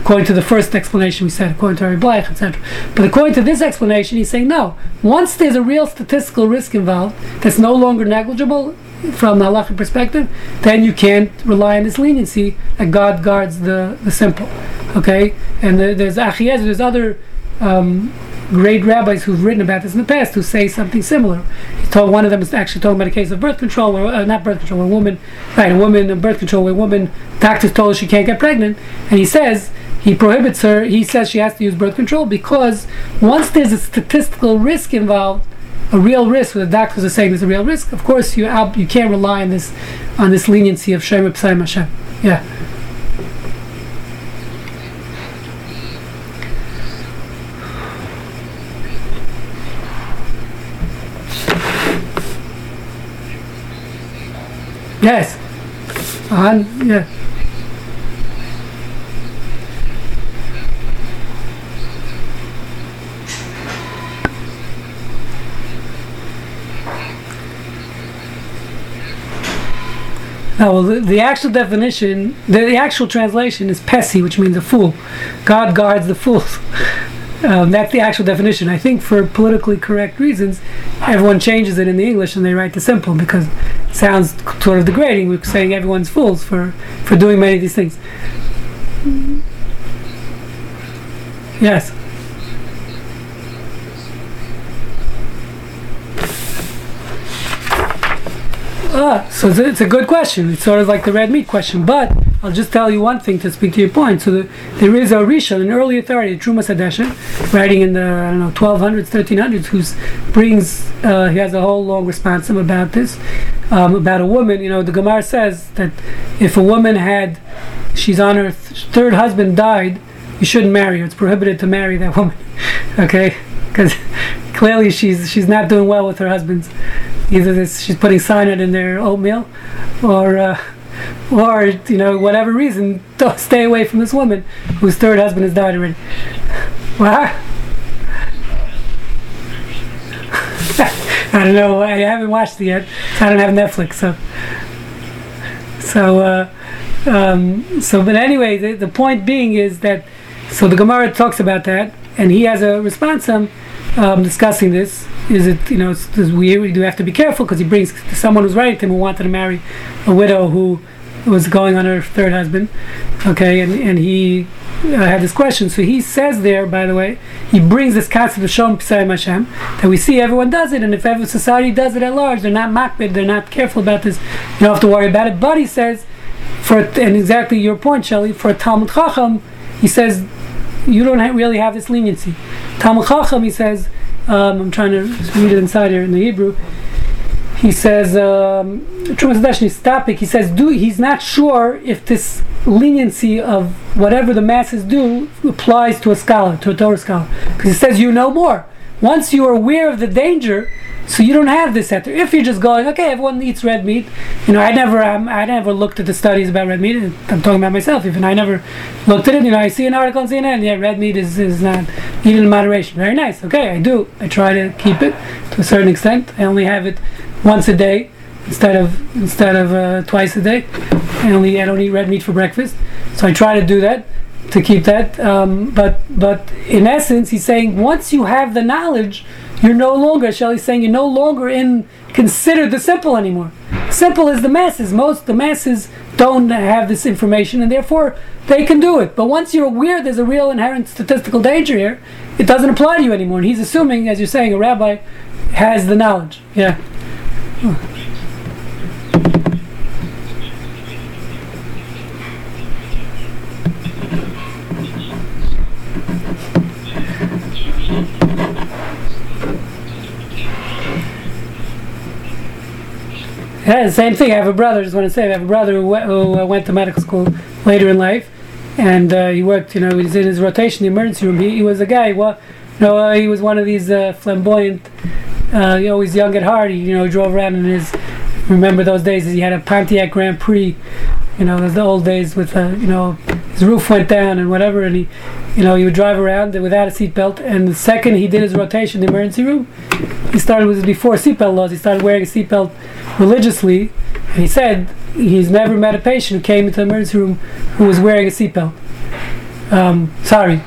According to the first explanation we said, according to Ari Bleich, etc. But according to this explanation, he's saying no. Once there's a real statistical risk involved that's no longer negligible from the halachic perspective, then you can't rely on this leniency that God guards the, the simple. Okay? And the, there's Achiezer, there's other um, great rabbis who've written about this in the past who say something similar. He told one of them is actually talking about a case of birth control, where, uh, not birth control, where a woman, right, a woman in birth control, where a woman doctors told her she can't get pregnant, and he says he prohibits her. He says she has to use birth control because once there's a statistical risk involved, a real risk, where the doctors are saying there's a real risk, of course you you can't rely on this on this leniency of Shem Hashem. Yeah. Yes. Uh, yeah. No, well, the, the actual definition, the, the actual translation is pesi, which means a fool. God guards the fools. Um, that's the actual definition. I think for politically correct reasons, everyone changes it in the English and they write the simple because it sounds sort of degrading. We're saying everyone's fools for, for doing many of these things. Yes. Ah, so it's a, it's a good question. It's sort of like the red meat question. But I'll just tell you one thing to speak to your point. So the, there is a Rishon, an early authority, Trumas Hadeshen, writing in the I don't know 1200s, 1300s, who brings uh, he has a whole long response about this um, about a woman. You know, the Gemara says that if a woman had she's on her th- third husband died, you shouldn't marry her. It's prohibited to marry that woman. okay, because clearly she's she's not doing well with her husbands. Either this, she's putting cyanide in their oatmeal, or uh, or you know whatever reason, don't stay away from this woman whose third husband has died already. Wow. I don't know. I haven't watched it yet. I don't have Netflix, so so uh, um, so. But anyway, the, the point being is that so the Gemara talks about that, and he has a response um, um, discussing this. Is it you know we, we do have to be careful because he brings someone who's writing to him who wanted to marry a widow who was going on her third husband. Okay, and and he uh, had this question. So he says there, by the way, he brings this concept of Shomer P'sayim Hashem that we see everyone does it, and if every society does it at large, they're not makbid, they're not careful about this. You don't have to worry about it. But he says, for and exactly your point, Shelley, for a Talmud Chacham, he says you don't ha- really have this leniency. Talmud Chacham, he says, um, I'm trying to read it inside here in the Hebrew. He says, um, topic. He says, do he's not sure if this leniency of whatever the masses do applies to a scholar, to a Torah scholar, because he says you know more. Once you are aware of the danger, so you don't have this ether. If you're just going, okay, everyone eats red meat. You know, I never, um, I never looked at the studies about red meat. I'm talking about myself. Even I never looked at it. You know, I see an article on CNN. Yeah, red meat is, is not eaten in moderation. Very nice. Okay, I do. I try to keep it to a certain extent. I only have it once a day. instead of instead of uh, twice a day. I only I don't eat red meat for breakfast, so I try to do that to keep that. Um, but but in essence, he's saying once you have the knowledge, you're no longer. Shelley's saying you're no longer in considered the simple anymore. Simple is the masses. Most the masses don't have this information, and therefore they can do it. But once you're aware there's a real inherent statistical danger here, it doesn't apply to you anymore. And he's assuming, as you're saying, a rabbi has the knowledge. Yeah. Yeah, same thing. I have a brother. Just want to say, I have a brother who, went, who uh, went to medical school later in life, and uh, he worked. You know, he was in his rotation, the emergency room. He, he was a guy. Well, you know, uh, he was one of these uh, flamboyant, uh, he's young at heart. He, you know, drove around in his. Remember those days? He had a Pontiac Grand Prix. You know, those the old days with, uh, you know, his roof went down and whatever, and he, you know, he would drive around without a seatbelt. And the second he did his rotation in the emergency room, he started with before seatbelt laws. He started wearing a seatbelt religiously, and he said he's never met a patient who came into the emergency room who was wearing a seatbelt. Um, sorry,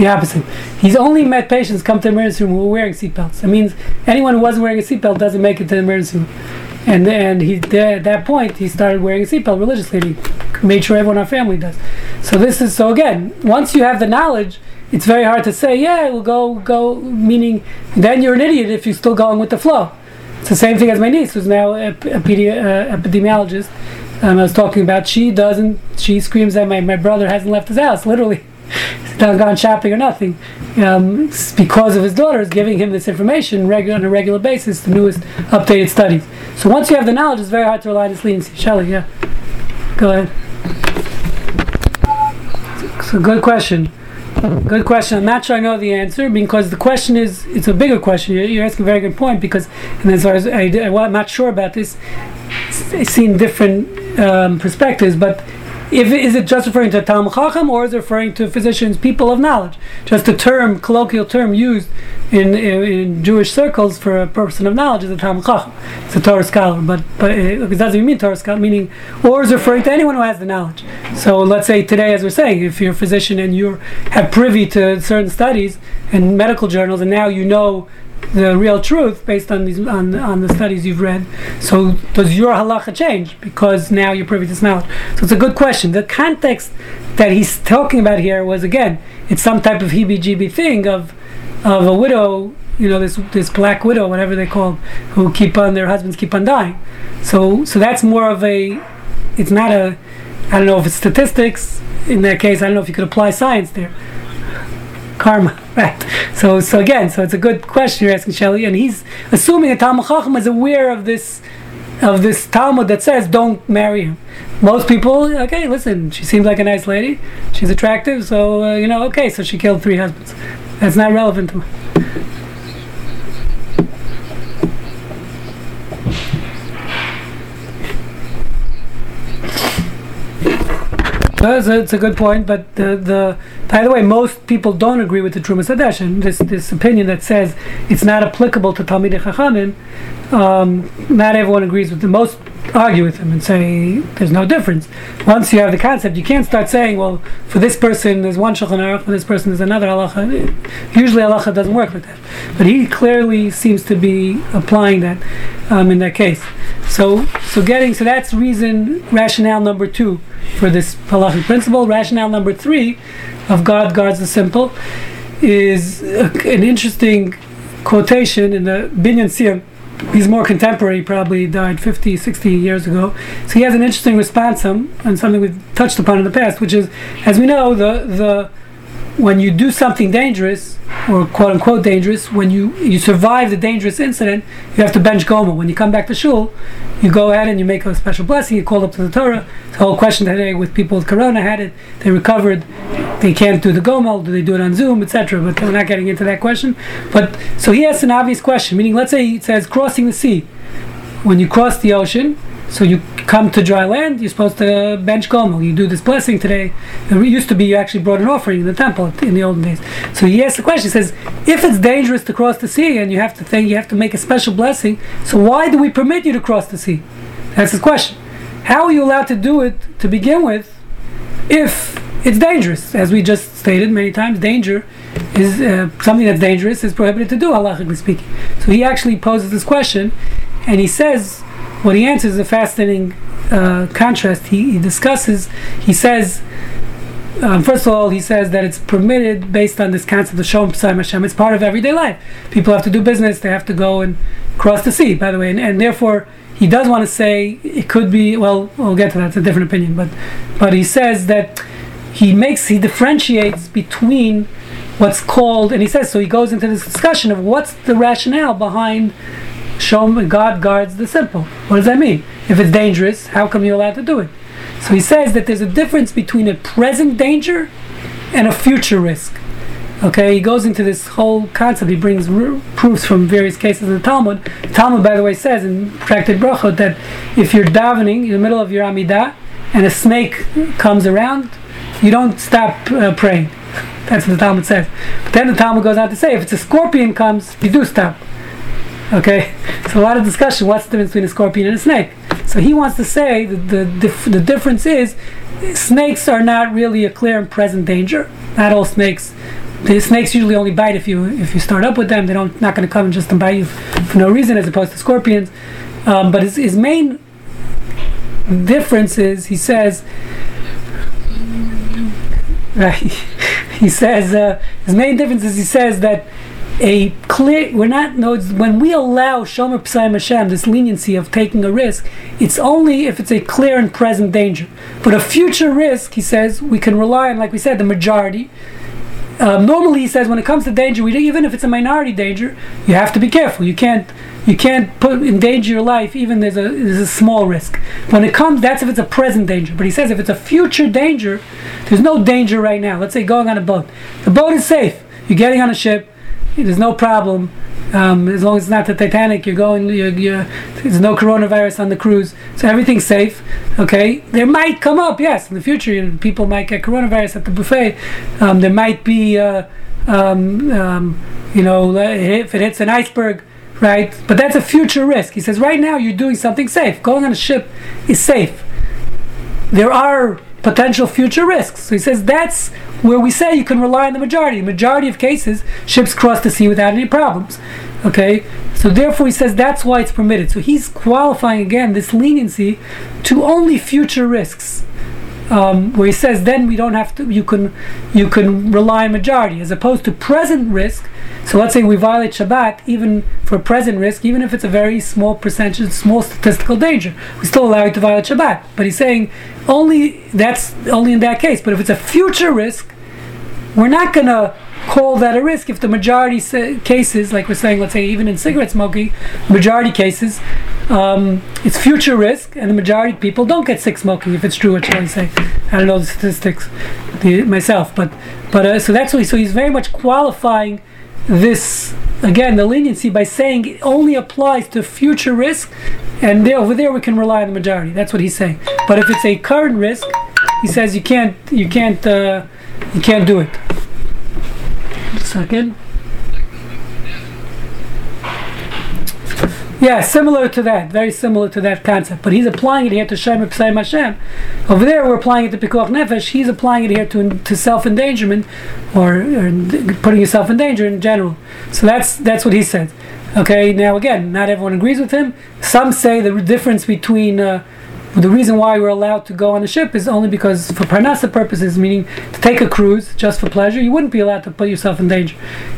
the opposite. He's only met patients come to the emergency room who were wearing seatbelts. That means anyone who wasn't wearing a seatbelt doesn't make it to the emergency room. And and he at that point he started wearing a seatbelt religiously. And he made sure everyone in our family does. So this is so again. Once you have the knowledge, it's very hard to say, yeah, we'll go go. Meaning, then you're an idiot if you're still going with the flow. It's the same thing as my niece, who's now a, pedi- uh, epidemiologist. Um, I was talking about. She doesn't. She screams that my, my brother hasn't left his house. Literally, not gone shopping or nothing, um, because of his daughters giving him this information on a regular basis, the newest updated studies. So once you have the knowledge, it's very hard to rely on this leniency. Shelley, yeah, go ahead. A good question. Good question. I'm not sure I know the answer because the question is it's a bigger question. You're, you're asking a very good point because, and as far as I, well, I, am not sure about this, I've seen different um, perspectives, but if is it just referring to Talmud Chacham or is it referring to physicians, people of knowledge? Just a term, colloquial term used in, in, in Jewish circles for a person of knowledge is a Talmud Chacham. It's a Torah scholar, but but it, it doesn't mean Torah scholar, meaning or is referring to anyone who has the knowledge. So let's say today, as we're saying, if you're a physician and you have privy to certain studies and medical journals, and now you know the real truth based on these on, on the studies you've read. So does your halacha change because now you're privy to this? So it's a good question. The context that he's talking about here was again, it's some type of heebie-jeebie thing of of a widow, you know, this this black widow, whatever they call, who keep on their husbands keep on dying. So so that's more of a, it's not a, I don't know if it's statistics in that case. I don't know if you could apply science there karma, right? So, so again, so it's a good question you're asking, Shelley, and he's assuming that Talmud Chacham is aware of this, of this Talmud that says don't marry him. Most people, okay, listen, she seems like a nice lady, she's attractive, so uh, you know, okay, so she killed three husbands. That's not relevant to him. It's a, it's a good point, but the, the by the way, most people don't agree with the Trumas Hadeshen, and this this opinion that says it's not applicable to Talmidei Chachamim. Um, not everyone agrees with the Most argue with him and say there's no difference. Once you have the concept, you can't start saying, well, for this person there's one Shulchan Aruch, for this person there's another halacha. Usually halacha doesn't work like that, but he clearly seems to be applying that um, in that case. So, so getting so that's reason rationale number two for this halachic principle. Rationale number three of God guards the simple is an interesting quotation in the Binyan Tzion he's more contemporary, probably died 50, 60 years ago. So he has an interesting response um, on, on something we've touched upon in the past, which is, as we know, the the when you do something dangerous or quote unquote dangerous, when you you survive the dangerous incident, you have to bench gomel. When you come back to shul, you go ahead and you make a special blessing. You call up to the Torah. The whole question today with people with corona had it. They recovered. They can't do the gomel. Do they do it on Zoom, etc. But we're not getting into that question. But so he asks an obvious question. Meaning, let's say it says crossing the sea. When you cross the ocean, so you come to dry land, you're supposed to bench gomel. You do this blessing today. It used to be you actually brought an offering in the temple in the olden days. So he asks the question. He says, if it's dangerous to cross the sea and you have to think you have to make a special blessing, so why do we permit you to cross the sea? That's his question. How are you allowed to do it to begin with if it's dangerous? As we just stated many times, danger is uh, something that's dangerous is prohibited to do, halachically speaking. So he actually poses this question, and he says what he answers is a fascinating uh, contrast. He, he, discusses, he says, um, first of all, he says that it's permitted based on this concept of Shalom P'sai Hashem. It's part of everyday life. People have to do business, they have to go and cross the sea, by the way, and, and therefore he does want to say it could be, well, we'll get to that, it's a different opinion, but, but he says that he makes, he differentiates between what's called, and he says, so he goes into this discussion of what's the rationale behind Shom, God guards the simple. What does that mean? If it's dangerous, how come you're allowed to do it? So he says that there's a difference between a present danger and a future risk. Okay, he goes into this whole concept. He brings r- proofs from various cases in the Talmud. The Talmud, by the way, says in Tractate Brachot that if you're davening in the middle of your Amidah and a snake comes around, you don't stop uh, praying. That's what the Talmud says. But then the Talmud goes on to say if it's a scorpion comes, you do stop. Okay, so a lot of discussion. What's the difference between a scorpion and a snake? So he wants to say that the dif- the difference is snakes are not really a clear and present danger. Not all snakes. The snakes usually only bite if you if you start up with them. They don't not going to come and just bite you for no reason, as opposed to scorpions. Um, but his, his main difference is he says. Uh, he, he says uh, his main difference is he says that a clear we're not no when we allow shomer p'sayim Hashem this leniency of taking a risk it's only if it's a clear and present danger. But a future risk he says we can rely on like we said the majority. Um, normally he says when it comes to danger we even if it's a minority danger you have to be careful. You can't you can't put in danger your life even there's a there's a small risk. When it comes that's if it's a present danger. But he says if it's a future danger there's no danger right now. Let's say going on a boat. The boat is safe. You're getting on a ship there's no problem. Um, as long as it's not the Titanic, you're going. You're, you're, there's no coronavirus on the cruise, so everything's safe. Okay, there might come up, yes, in the future, you know, people might get coronavirus at the buffet. Um, there might be, uh, um, um you know, if it hits an iceberg, right? But that's a future risk. He says right now you're doing something safe. Going on a ship is safe. There are potential future risks. So he says that's where we say you can rely on the majority. The majority of cases, ships cross the sea without any problems. Okay, so therefore he says that's why it's permitted. So he's qualifying again this leniency to only future risks. Um, where he says then we don't have to you can you can rely on majority. As opposed to present risk so let's say we violate Shabbat even for present risk even if it's a very small percentage small statistical danger we still allow you to violate Shabbat. But he's saying only that's only in that case. But if it's a future risk we're not going to call that a risk if the majority cases, like we're saying, let's say even in cigarette smoking, majority cases, um, it's future risk, and the majority of people don't get sick smoking. If it's true, what you say? I don't know the statistics the, myself, but but uh, so that's why. So he's very much qualifying this again the leniency by saying it only applies to future risk, and there, over there we can rely on the majority. That's what he's saying. But if it's a current risk, he says you can't you can't. Uh, you can't do it. Second. Yeah, similar to that, very similar to that concept. But he's applying it here to Shomer P'sayim Hashem. Over there, we're applying it to Pikuach Nefesh. He's applying it here to, to self endangerment, or, or, putting yourself in danger in general. So that's that's what he said. Okay. Now again, not everyone agrees with him. Some say the difference between uh, the reason why we're allowed to go on a ship is only because for parnasa purposes, meaning to take a cruise just for pleasure, you wouldn't be allowed to put yourself in danger.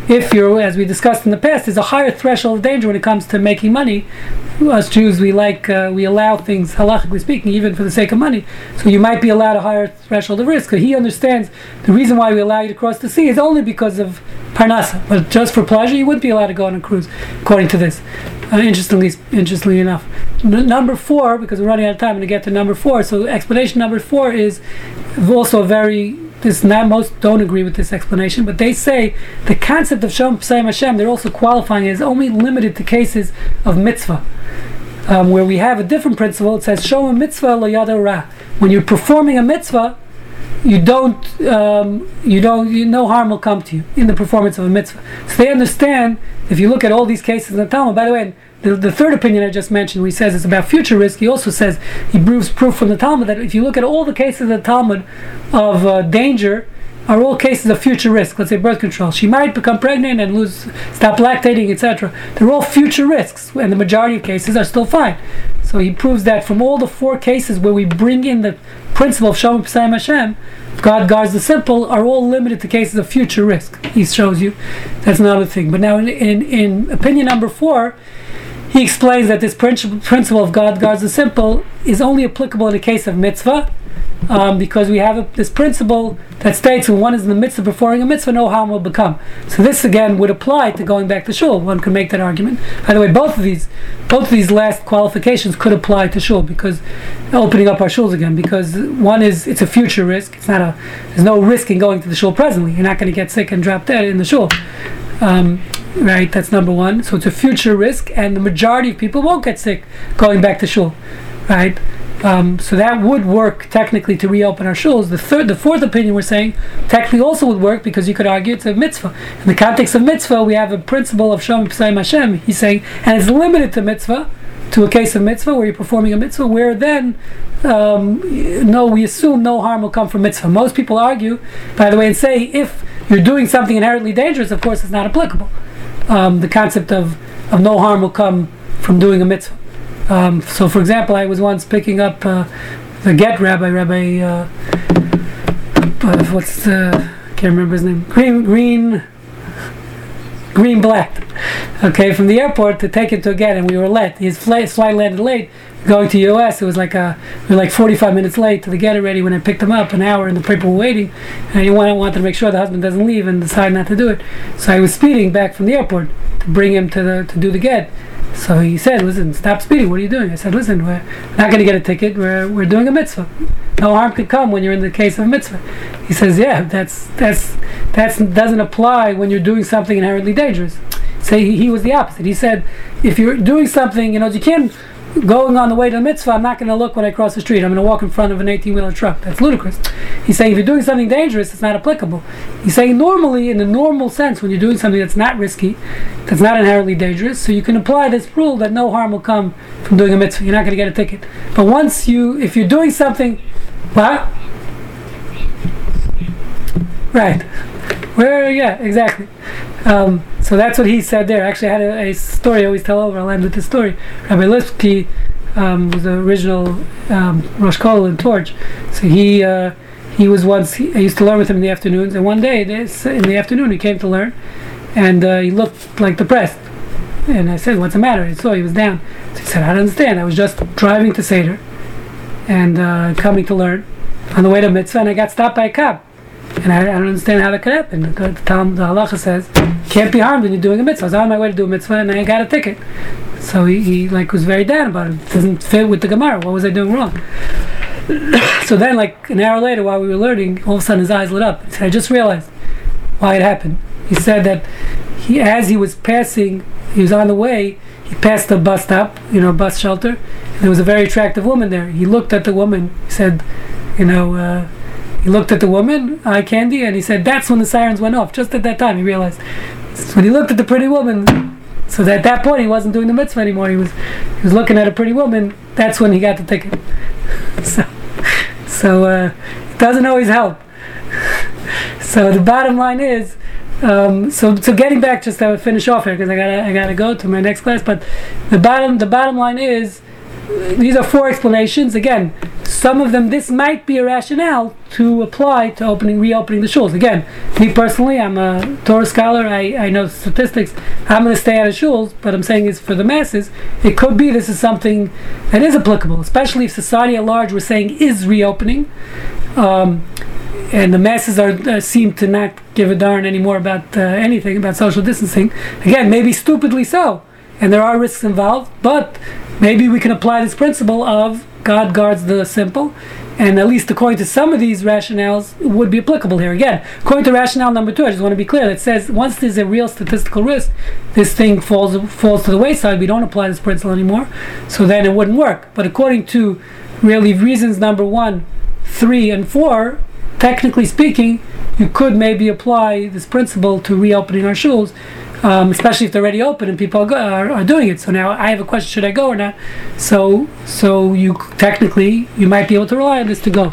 If you're, as we discussed in the past, there's a higher threshold of danger when it comes to making money. Us Jews, we like uh, we allow things halachically speaking, even for the sake of money. So you might be allowed a higher threshold of risk. He understands the reason why we allow you to cross the sea is only because of parnasa, but just for pleasure, you wouldn't be allowed to go on a cruise, according to this. Uh, interestingly, interestingly enough, N- number four, because we're running out of time, to get to number four. So explanation number four is also very. This not most don't agree with this explanation, but they say the concept of Shomer P'sayim Hashem they're also qualifying is only limited to cases of mitzvah. um, where we have a different principle. It says shomer mitzvah lo yada ra. When you're performing a mitzvah, you don't um, you don't you, no harm will come to you in the performance of a mitzvah. So they understand if you look at all these cases in the Talmud. By the way, the, the third opinion I just mentioned, where he says it's about future risk, he also says he proves proof from the Talmud that if you look at all the cases in the Talmud of uh, danger, are all cases of future risk. Let's say birth control. She might become pregnant and lose, stop lactating, etc. They're all future risks, and the majority of cases are still fine. So he proves that from all the four cases where we bring in the principle of Shomer Pesayim Hashem, God guards the simple, are all limited to cases of future risk. He shows you. That's another thing. But now, in, in, in opinion number four, he explains that this principle, principle of God guards the simple is only applicable in the case of mitzvah, um, because we have a, this principle that states when one is in the midst of performing a mitzvah, no harm will become. So this again would apply to going back to shul. One could make that argument. By the way, both of these, both of these last qualifications could apply to shul because opening up our shuls again. Because one is it's a future risk. It's not a there's no risk in going to the shul presently. You're not going to get sick and drop dead in the shul. Um, right, that's number one. So it's a future risk, and the majority of people won't get sick going back to shul. Right. Um, so that would work technically to reopen our shuls. The third, the fourth opinion we're saying technically also would work because you could argue it's a mitzvah. In the context of mitzvah, we have a principle of Shomer Pesayim Hashem. He's saying, and it's limited to mitzvah, to a case of mitzvah where you're performing a mitzvah, where then um, no, we assume no harm will come from mitzvah. Most people argue, by the way, and say if you're doing something inherently dangerous, of course, it's not applicable. Um, the concept of, of no harm will come from doing a mitzvah. Um, so, for example, I was once picking up uh, the Get Rabbi, Rabbi, uh, uh, what's the, I can't remember his name, Green, Green, Green Black, okay, from the airport to take him to a Get, and we were late. His flight, landed late. Going to US, it was like a, we were like 45 minutes late to the get ready when I picked him up, an hour, and the people were waiting. And I wanted, wanted to make sure the husband doesn't leave and decide not to do it. So I was speeding back from the airport to bring him to the to do the get. So he said, "Listen, stop speeding. What are you doing?" I said, "Listen, we're not going to get a ticket. We're we're doing a mitzvah. No harm could come when you're in the case of a mitzvah." He says, "Yeah, that's that's that's doesn't apply when you're doing something inherently dangerous." Say he, he was the opposite. He said, "If you're doing something, you know, you can't." Going on the way to the mitzvah, I'm not going to look when I cross the street. I'm going to walk in front of an 18 wheeler truck. That's ludicrous. He's saying if you're doing something dangerous, it's not applicable. He's saying normally, in the normal sense, when you're doing something that's not risky, that's not inherently dangerous, so you can apply this rule that no harm will come from doing a mitzvah. You're not going to get a ticket. But once you, if you're doing something, what? Right. Where? Yeah, exactly. Um, so that's what he said there. Actually, I had a, a, story I always tell over. I'll end with this story. Rabbi Lipsky um, was the original um, Rosh Kol in Torch. So he uh, he was once. He, I used to learn with him in the afternoons, and one day this, in the afternoon he came to learn, and uh, he looked like depressed. And I said, "What's the matter?" And saw he was down. So he said, "I don't understand. I was just driving to Seder, and uh, coming to learn on the way to mitzvah, and I got stopped by a cop." And I, I, don't understand how that could happen. The, the, the halacha says, can't be harmed when you're doing a mitzvah. I was on my way to do a mitzvah and I got a ticket. So he, he like was very down about it. it. Doesn't fit with the Gemara. What was I doing wrong? so then, like an hour later, while we were learning, all of a sudden his eyes lit up. He said, I just realized why it happened. He said that he, as he was passing, he was on the way, he passed a bus stop, you know, bus shelter, and there was a very attractive woman there. He looked at the woman, he said, you know, uh, he looked at the woman, eye candy, and he said, That's when the sirens went off. Just at that time, he realized. When he looked at the pretty woman, so at that point he wasn't doing the mitzvah anymore. He was he was looking at a pretty woman. That's when he got the ticket. so so uh, it doesn't always help. so the bottom line is. Um, so, so getting back, just to finish off here, because I gotta, I gotta go to my next class. But the bottom, the bottom line is, these are four explanations. Again, some of them, this might be a rationale to apply to opening, reopening the shuls. Again, me personally, I'm a Torah scholar. I, I know statistics. I'm going to stay out of shuls, but I'm saying is for the masses, it could be this is something that is applicable, especially if society at large we're saying is reopening. Um, and the masses are uh, seem to not give a darn anymore about uh, anything about social distancing. Again, maybe stupidly so, and there are risks involved. But maybe we can apply this principle of God guards the simple, and at least according to some of these rationales, would be applicable here. Again, according to rationale number two, I just want to be clear. It says once there's a real statistical risk, this thing falls falls to the wayside. We don't apply this principle anymore, so then it wouldn't work. But according to really reasons number one, three, and four, technically speaking, you could maybe apply this principle to reopening our shuls, um, especially if they're already open and people are, go- are, are doing it. So now I have a question: Should I go or not? So, so you technically you might be able to rely on this to go.